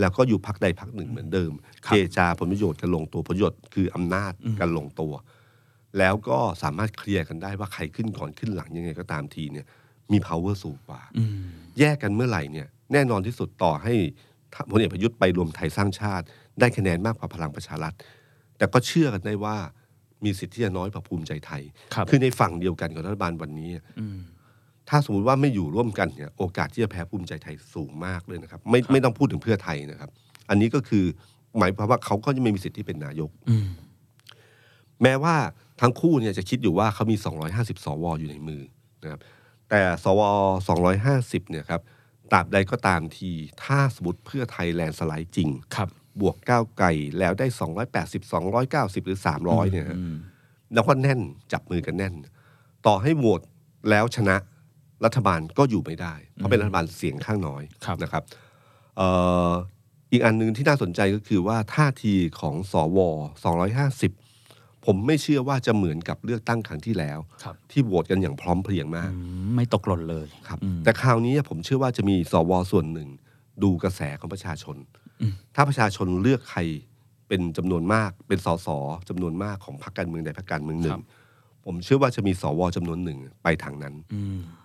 แล้วก็อยู่พรรคใดพรรคหนึ่งเหมือนเดิมครัเจบรจาผลประโยชน์กันลงตัวผลประโยชน์คืออำนาจกันลงตัว แล้วก็สามารถเคลียร์กันได้ว่าใครขึ้นก่อนขึ้นหลังยังไงก็ตามทีเนี่ย มี power สูงกว่าอืมแยกกันเมื่อไหร่เนี่ย แน่นอนที่สุดต่อให้พลเอกประยุทธ์ไปรวมไทยสร้างชาติ ได้คะแนนมากกว่าพลังประชารัฐ แต่ก็เชื่อกันได้ว่ามีสิทธิ์ที่จะน้อยกว่าภูมิใจไทยครับคือในฝั่งเดียวกันกับรัฐบาลวันนี้อืม ถ้าสมมติว่าไม่อยู่ร่วมกันเนี่ยโอกาสที่จะแพ้ภูมิใจไทยสูงมากเลยนะครับ ไม่ไม่ต้องพูดถึงเพื่อไทยนะครับ อันนี้ก็คือหมายความว่าเขาก็จะไม่มีสิทธิ์ที่เป็นนายกอืมแม้ว่าทั้งคู่เนี่ยจะคิดอยู่ว่าเขามี 250 สวอยู่ในมือนะครับ แต่สว 250 เนี่ยครับตราบใดก็ตามทีถ้าสมมติเพื่อไทย landslide จริงครับ บวกก้าวไกลแล้วได้ 280 290 หรือ 300 เนี่ยฮะอืมแล้วก็แน่นจับมือกันแน่น ต่อให้โหวตแล้วชนะ รัฐบาลก็อยู่ไม่ได้ เพราะเป็นรัฐบาลเสียงข้างน้อยครับนะครับเอ่ออีกอันหนึ่งที่น่าสนใจก็คือว่าท่าทีของสว250 ผมไม่เชื่อว่าจะเหมือนกับเลือกตั้งครั้งที่แล้วครับที่โหวตกันอย่างพร้อมเพรียงมากอืมไม่ตกหล่นเลยครับอืมแต่คราวนี้ผมเชื่อว่าจะมีสวส่วนหนึ่ง ดูกระแสของประชาชนอืมถ้าประชาชนเลือกใครเป็นจำนวนมาก เป็นสสจำนวนมากของพรรคการเมืองใดพรรคการเมืองหนึ่ง ผมเชื่อว่าจะมีสวจำนวนหนึ่งไปทางนั้นอืมเอ่อ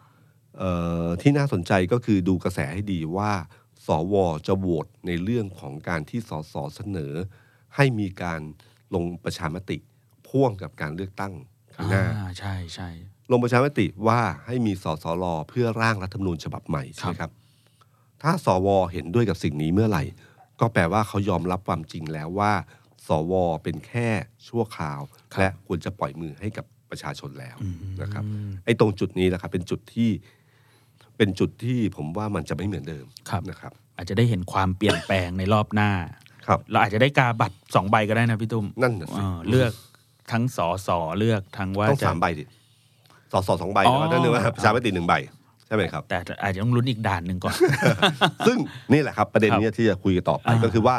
ที่น่าสนใจก็คือดูกระแสให้ดีว่า สวจะโหวตในเรื่องของการที่สสเสนอ ให้มีการลงประชามติพ่วงกับการเลือกตั้งข้างหน้าอ่าใช่ใช่ลงประชามติว่าให้มีสสรเพื่อร่างรัฐธรรมนูญฉบับใหม่ใช่ไหมครับ ถ้าสวเห็นด้วยกับสิ่งนี้เมื่อไหร่ ก็แปลว่าเขายอมรับความจริงแล้วว่า สวเป็นแค่ชั่วคราว และควรจะปล่อยมือให้กับประชาชนแล้วนะครับไอ้ตรงจุดนี้แหละครับเป็นจุดที่ เป็นจุดที่ผมว่ามันจะไม่เหมือนเดิมครับนะครับ อาจจะได้เห็นความเปลี่ยนแปลงในรอบหน้าครับเราอาจจะได้กาบัตรสองใบก็ได้นะพี่ตุ้มนั่นน่ะสิเออเลือกทั้งสอสอเลือกทั้งว่าต้องจะสามใบดิสอสอสองใบอ๋อแล้วก็นั่นนึงว่าประชามติหนึ่งใบใช่ไหมครับ แต่อาจจะต้องลุ้นอีกด่านหนึ่งก่อน ซึ่งนี่แหละครับประเด็นครับเนี้ยที่จะคุยกันต่อไปอ่าก็คือว่า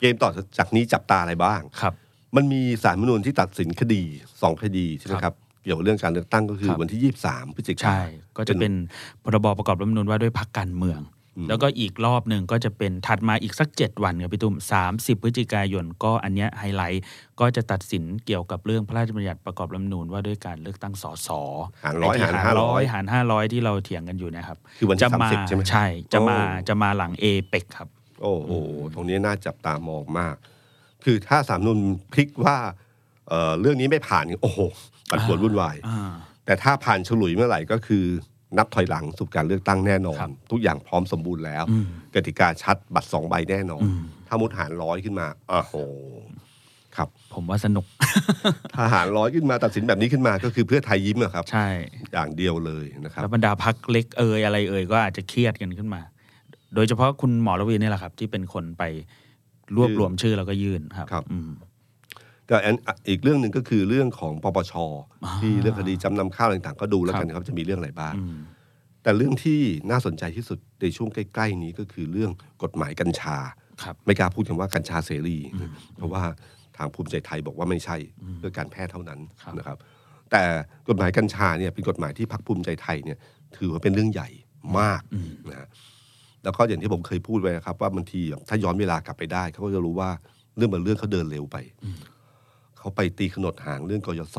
เกมต่อจากนี้จับตาอะไรบ้างครับ มันมีศาลรัฐธรรมนูญที่ตัดสินคดีสองคดีใช่ไหมครับครับ เกี่ยวกับเรื่องการเลือกตั้งก็คือครับวันที่ยี่สิบสามพฤศจิกาใช่ก็จะเป็นพรบประกอบรัฐธรรมนูญว่าด้วยพรรคการเมืองอืมแล้วก็อีกรอบหนึ่งก็จะเป็นถัดมาอีกสักเจ็ดวันครับพี่ตุ้มสามสิบพฤศจิกายนก็อันเนี้ยไฮไลท์ก็จะตัดสินเกี่ยวกับเรื่องพระราชบัญญัติประกอบรัฐธรรมนูญว่าด้วยการเลือกตั้งสสหารร้อยไที่หารห้าร้อยหารห้าร้อยที่เราเถียงกันอยู่นะครับคือวันที่จะมา30ใช่ไหมใช่จะมาโอ้จะมาหลังเอเปกครับ โอ้โหตรงนี้น่าจับตามองมาก คือถ้าสารมนูญพลิกว่าเอ่อเรื่องนี้ไม่ผ่านเนี่ยโอ้โห ปัดปวดวุ่นวายอ่าแต่ถ้าผ่านฉลุยเมื่อไหร่ก็คือนับถอยหลังสู่การเลือกตั้งแน่นอนครับทุกอย่างพร้อมสมบูรณ์แล้วอืมกติกาชัดบัตรสองใบแน่นอนอืมถ้ามุดหารร้อยขึ้นมาอ้โหครับ ผมว่าสนุก ถ้าหารร้อยขึ้นมาตัดสินแบบนี้ขึ้นมาก็คือเพื่อไทยยิ้มอะครับ ใช่ อย่างเดียวเลยนะครับแล้วบรรดาพักเล็กเอ่ยอะไรเอ่ยก็อาจจะเครียดกันขึ้นมา โดยเฉพาะคุณหมอระวีนี่แหละครับ ที่เป็นคนไปรวบรวมชื่อแล้วก็ยื่นครับครับอืม ก็อันอีกเรื่องหนึ่งก็คือเรื่องของปปชอ่าที่เรื่องคดีจำนำข้าวต่างๆ ก็ดูแล้วกันครับนะครับจะมีเรื่องอะไรบ้างอืมแต่เรื่องที่น่าสนใจที่สุดในช่วงใกล้ ๆ นี้ก็คือเรื่องกฎหมายกัญชาครับไม่กล้าพูดคำว่ากัญชาเสรี เพราะว่าทางภูมิใจไทยบอกว่าไม่ใช่เพื่อการแพทย์เท่านั้นครับนะครับ แต่กฎหมายกัญชาเนี่ยเป็นกฎหมายที่พรรคภูมิใจไทยเนี่ยถือว่าเป็นเรื่องใหญ่มากนะฮะแล้วก็อย่างที่ผมเคยพูดไว้นะครับ ว่าบางทีแบบถ้าย้อนเวลากลับไปได้เขาก็จะรู้ว่าเรื่องบางเรื่องเขาเดินเร็วไป เขาไปตีขนดหางเรื่องกยศ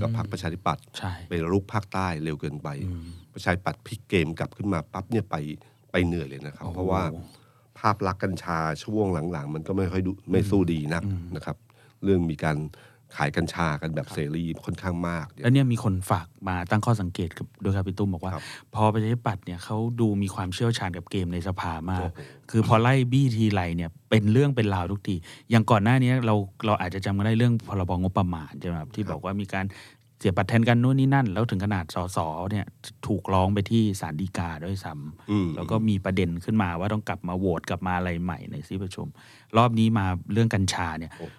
กับพรรคประชาธิปัตย์ใช่ไปรุกภาคใต้เร็วเกินไป ประชาธิปัตย์พลิกเกมกลับขึ้นมาปั๊บเนี่ยไปไปเหนื่อยเลยนะครับโอ้โหเพราะว่าภาพลักษณ์กัญชาช่วงหลังๆ มันก็ไม่ค่อยดูไม่สู้ดีนักนะครับ เรื่องมีการ ขายกัญชากันแบบเสรีค่อนข้างมากเนี่ยแล้วเนี่ยมีคนฝากมาตั้งข้อสังเกตกับด้วยครับพี่ตุ้มบอกว่าครับพอประชาธิปัตย์เนี่ยเขาดูมีความเชี่ยวชาญกับเกมในสภามากโอ้โหคือพอไล่บี้ทีไรเนี่ยเป็นเรื่องเป็นราวทุกทีอย่างก่อนหน้านี้เราเราอาจจะจำกันได้เรื่องพรบงบประมาณใช่ไหมครับที่บอกว่ามีการเสียบัตรแทนกันนู่นนี่นั่น แล้วถึงขนาดสสเนี่ยถูกร้องไปที่ศาลฎีกาด้วยซ้ำอืมแล้วก็มีประเด็นขึ้นมาว่าต้องกลับมาโหวตกลับมาอะไรใหม่ในที่ประชุม รอบนี้มาเรื่องกัญชาเนี่ยโอ้โห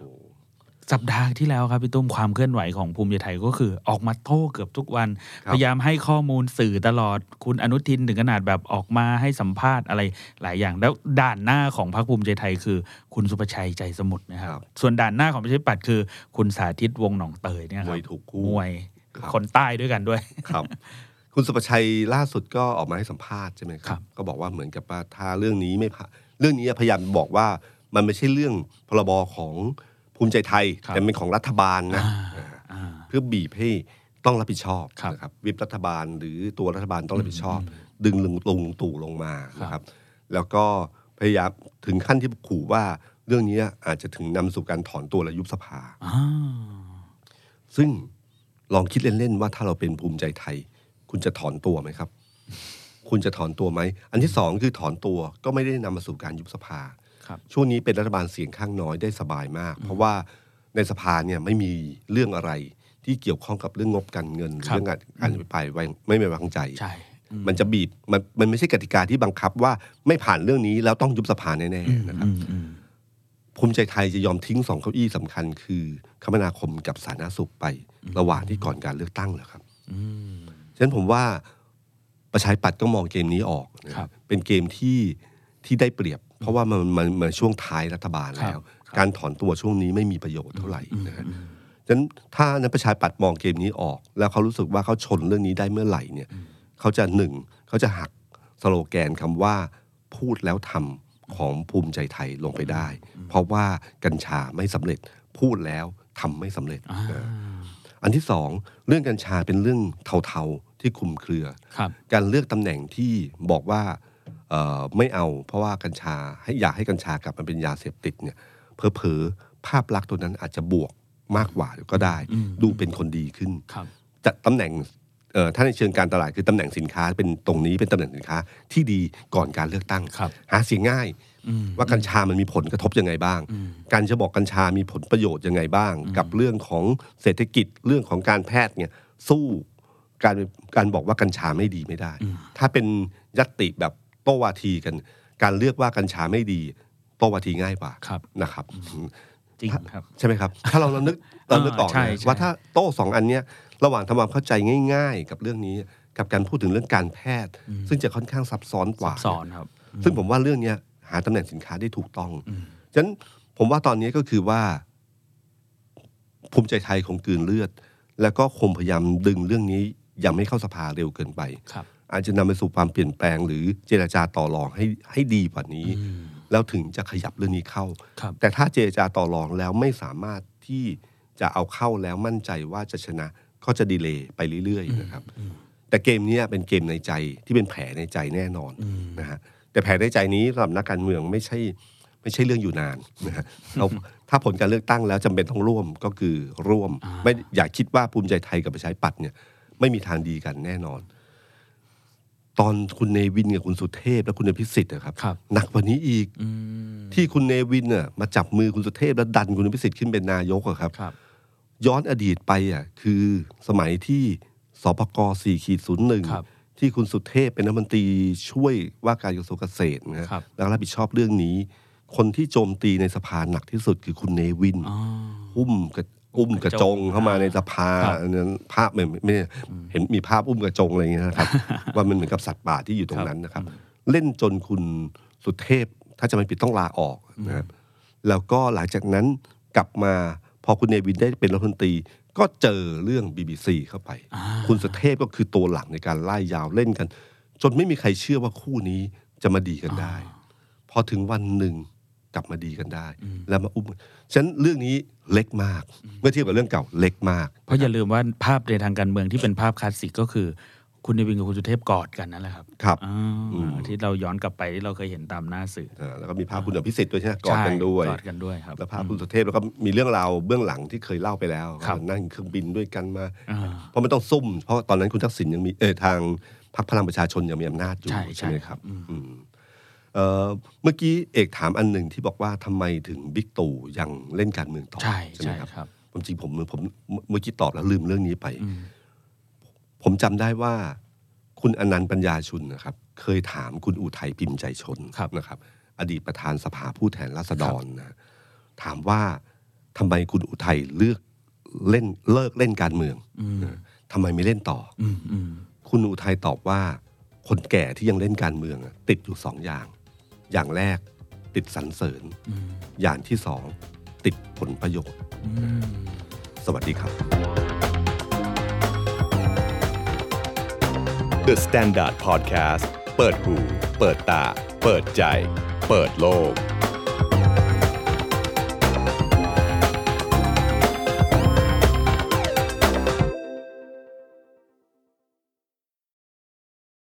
สัปดาห์ที่แล้วครับพี่ตุ้มความเคลื่อนไหวของภูมิใจไทยก็คือออกมาโต้เกือบทุกวันครับพยายามให้ข้อมูลสื่อตลอดคุณอนุทินถึงขนาดแบบออกมาให้สัมภาษณ์อะไรหลายอย่าง แล้วด่านหน้าของพรรคภูมิใจไทยคือ คุณสุประชัยใจสมุทรนะครับครับส่วนด่านหน้าของประชาธิปัตย์คือ คุณสาธิตวงศ์หนองเตยเนี่ยคมรับวยถูกคู่มวยครับคนใต้ด้วยกันด้วยครับ คุณสุประชัยล่าสุดก็ออกมาให้สัมภาษณ์ใช่ไหมคครัรับบก็บอกว่าเหมือนกับว่าถ้าเรื่องนี้ไม่ผ่านเรื่องนี้พยายามบอกว่ามันไม่ใช่เรื่องพรบของ ภูมิใจไทยครับแต่เป็นของรัฐบาลนะอ่าอ่าเพื่อบีบให้ต้องรับผิดชอบครับนะครับวิปรัฐบาลหรือตัวรัฐบาลต้องรับผิดชอบ ดึงลุงลุงตู่ลงมาครับนะครับ แล้วก็พยายามถึงขั้นที่ขู่ว่าเรื่องนี้อาจจะถึงนำสู่การถอนตัวและยุบสภาอ่าซึ่งลองคิดเล่นๆว่าถ้าเราเป็นภูมิใจไทย คุณจะถอนตัวไหมครับ คุณจะถอนตัวไหม อันที่สองคือถอนตัวก็ไม่ได้นำมาสู่การยุบสภาครับ ช่วงนี้เป็นรัฐบาลเสียงข้างน้อยได้สบายมาก เพราะว่าในสภาเนี่ยไม่มีเรื่องอะไรที่เกี่ยวข้องกับเรื่องงบการเงินครับเรื่องการการอภิปรายไว้ไม่ไว้วางใจใช่อืมมันจะบีบมันมันไม่ใช่กติกาที่บังคับว่าไม่ผ่านเรื่องนี้แล้วต้องยุบสภาแน่ๆนะครับอืมอืมภูมิใจไทยจะยอมทิ้งสองเก้าอี้สำคัญ คือคมนาคมกับสาธารณสุขไประหว่างที่ก่อนการเลือกตั้งเหรอครับอืมฉะนั้นผมว่าประชาธิปัตย์ก็มองเกมนี้ออกนะครับเป็นเกมที่ที่ได้เปรียบ เพราะว่ามันมันมันช่วงท้ายรัฐบาลแล้วครับการถอนตัวช่วงนี้ไม่มีประโยชน์เท่าไหร่นะฮะฉะนั้นถ้านั้นประชาธิปัตย์มองเกมนี้ออก แล้วเขารู้สึกว่าเขาชนเรื่องนี้ได้เมื่อไหร่เนี่ยเขาจะหนึ่งเขาจะหักสโลแกนคำว่าพูดแล้วทำของภูมิใจไทยลงไปได้ เพราะว่ากัญชาไม่สำเร็จพูดแล้วทำไม่สำเร็จอ่านะอันที่สองเรื่องกัญชาเป็นเรื่องเทาๆที่คลุมเครือครับการเลือกตำแหน่งที่บอกว่าเอ่อ ไม่เอาเพราะว่ากัญชาให้อยากให้กัญชากลับมาเป็นยาเสพติดเนี่ยเพอๆภาพลักษณ์ตัวนั้นอาจจะบวกมากกว่าก็ได้อืมดูเป็นคนดีขึ้นครับจัดตำแหน่งเอ่อถ้าในเชิงการตลาดคือตำแหน่งสินค้าเป็นตรงนี้เป็นตำแหน่งสินค้าที่ดีก่อนการเลือกตั้งครับหาเสียงง่ายอืมว่ากัญชามันมีผลกระทบยังไงบ้างอืมการจะบอกกัญชามีผลประโยชน์ยังไงบ้าง กับเรื่องของเศรษฐกิจเรื่องของการแพทย์เนี่ยสู้การการบอกว่ากัญชาไม่ดีไม่ได้ ถ้าเป็นยัตติแบบ โต้วาทีกัน การเลือกว่ากัญชาไม่ดี โต้วาทีง่ายกว่าครับนะครับ จริงครับ ใช่ไหมครับ ถ้าเราเรานึกเรานึกออกใช่นะใช่ว่าถ้าโต้สองอันเนี้ยระหว่างทำความเข้าใจง่าย ๆ กับเรื่องนี้กับการพูดถึงเรื่องการแพทย์ ซึ่งจะค่อนข้างซับซ้อนกว่าสอนครับ ซึ่งผมว่าเรื่องเนี้ยหาตำแหน่งสินค้าได้ถูกต้องฉะนั้นผมว่าตอนนี้ก็คือว่า ภูมิใจไทยคงกลืนเลือด แล้วก็คงพยายามดึงเรื่องนี้ยังไม่เข้าสภาเร็วเกินไปครับ อาจจะนำไปสู่ความเปลี่ยนแปลง หรือเจรจาต่อรองให้ให้ดีกว่านี้ แล้วถึงจะขยับเรื่องนี้เข้าครับแต่ถ้าเจรจาต่อรองแล้วไม่สามารถที่จะเอาเข้าแล้วมั่นใจว่าจะชนะก็จะดีเลย์ไปเรื่อยๆนะครับ แต่เกมเนี้ยเป็นเกมในใจที่เป็นแผลในใจแน่นอนนะฮะแต่แผลในใจนี้สำหรับนักการเมืองไม่ใช่ไม่ใช่เรื่องอยู่นานนะฮะเราถ้าผลการเลือกตั้งแล้วจำเป็นต้องร่วมก็คือร่วม ไม่อย่าคิดว่าภูมิใจไทยกับประชาธิปัตย์เนี่ยไม่มีทางดีกันแน่นอน ตอนคุณเนวินกับคุณสุเทพและคุณอภิสิทธิ์นะครับครับหนักกว่านี้อีกอืมที่คุณเนวินน่ะมาจับมือคุณสุเทพแล้วดันคุณอภิสิทธิ์ขึ้นเป็นนายกอะครับครับย้อนอดีตไปอะคือสมัยที่สปก4ขีดศูนย์หนึ่งครับที่คุณสุเทพเป็นรัฐมนตรีช่วยว่าการกระทรวงเกษตรนะฮะครับแล้วรับผิดชอบเรื่องนี้ คนที่โจมตีในสภาหนักที่สุดคือคุณเนวินอ๋ออุ้มกระ อุ้มกระจงเข้ามาในสภาครับอันนั้นภาพไม่ไม่เห็นมีภาพอุ้มกระจงอะไรอย่างเงี้ยนะครับ ว่ามันเหมือนกับสัตว์ป่าที่อยู่ตรงนั้นนะครับ เล่นจนคุณสุเทพถ้าจะไม่ผิดต้องลาออกนะครับแล้วก็หลังจากนั้นกลับมาพอคุณเนวินได้เป็นรัฐมนตรีก็เจอเรื่อง BBC เข้าไป คุณสุเทพก็คือตัวหลักในการไล่ยาวเล่นกัน จนไม่มีใครเชื่อว่าคู่นี้จะมาดีกันได้ พอถึงวันหนึ่ง กลับมาดีกันได้ แล้วมาอุ้มฉะนั้นเรื่องนี้เล็กมาก เมื่อเทียบกับเรื่องเก่าเล็กมาก เพราะอย่าลืมว่าภาพในทางการเมืองที่เป็นภาพคลาสสิกก็คือ คุณเนวินกับคุณสุเทพกอดกันนั่นแหละครับครับอ่าที่เราย้อนกลับไปที่เราเคยเห็นตามหน้าสื่ออ่าแล้วก็มีภาพคุณอภิสิทธิ์ด้วยใช่ไหมกอดกันด้วยใช่กอดกันด้วยครับแล้วภาพคุณสุเทพแล้วก็มีเรื่องราวเบื้องหลังที่เคยเล่าไปแล้วครับว่านั่งเครื่องบินด้วยกันมาอ่าเพราะมันต้องซุ่ม เพราะตอนนั้นคุณทักษิณยังมีเออทางพรรคพลังประชาชนยังมีอำนาจอยู่ใช่ใช่ใช่ไหมครับอืมอืม เอ่อเมื่อกี้เอกถามอันหนึ่งที่บอกว่าทำไมถึงบิ๊กตู่ยังเล่นการเมืองต่อใช่ใช่ไหมใช่ครับครับผมจริงผมผมเมื่อกี้ตอบแล้วลืมเรื่องนี้ไป ผมจำได้ว่าคุณอนันต์ปัญญาชุนนะครับ เคยถามคุณอุทัยพิมพ์ใจชนครับนะครับ อดีตประธานสภาผู้แทนราษฎรนะถามว่าทำไมคุณอุทัยเลือกเล่นเลิกเล่นการเมืองนะทำไมไม่เล่นต่อออืมอืมคุณอุทัยตอบว่าคนแก่ที่ยังเล่นการเมืองอะติดอยู่สองอย่าง อย่างแรกติดสรรเสริญอืมอย่างที่สองติดผลประโยชน์อืมสวัสดีครับ The Standard Podcast เปิดหู เปิดตา เปิดใจ เปิดโลก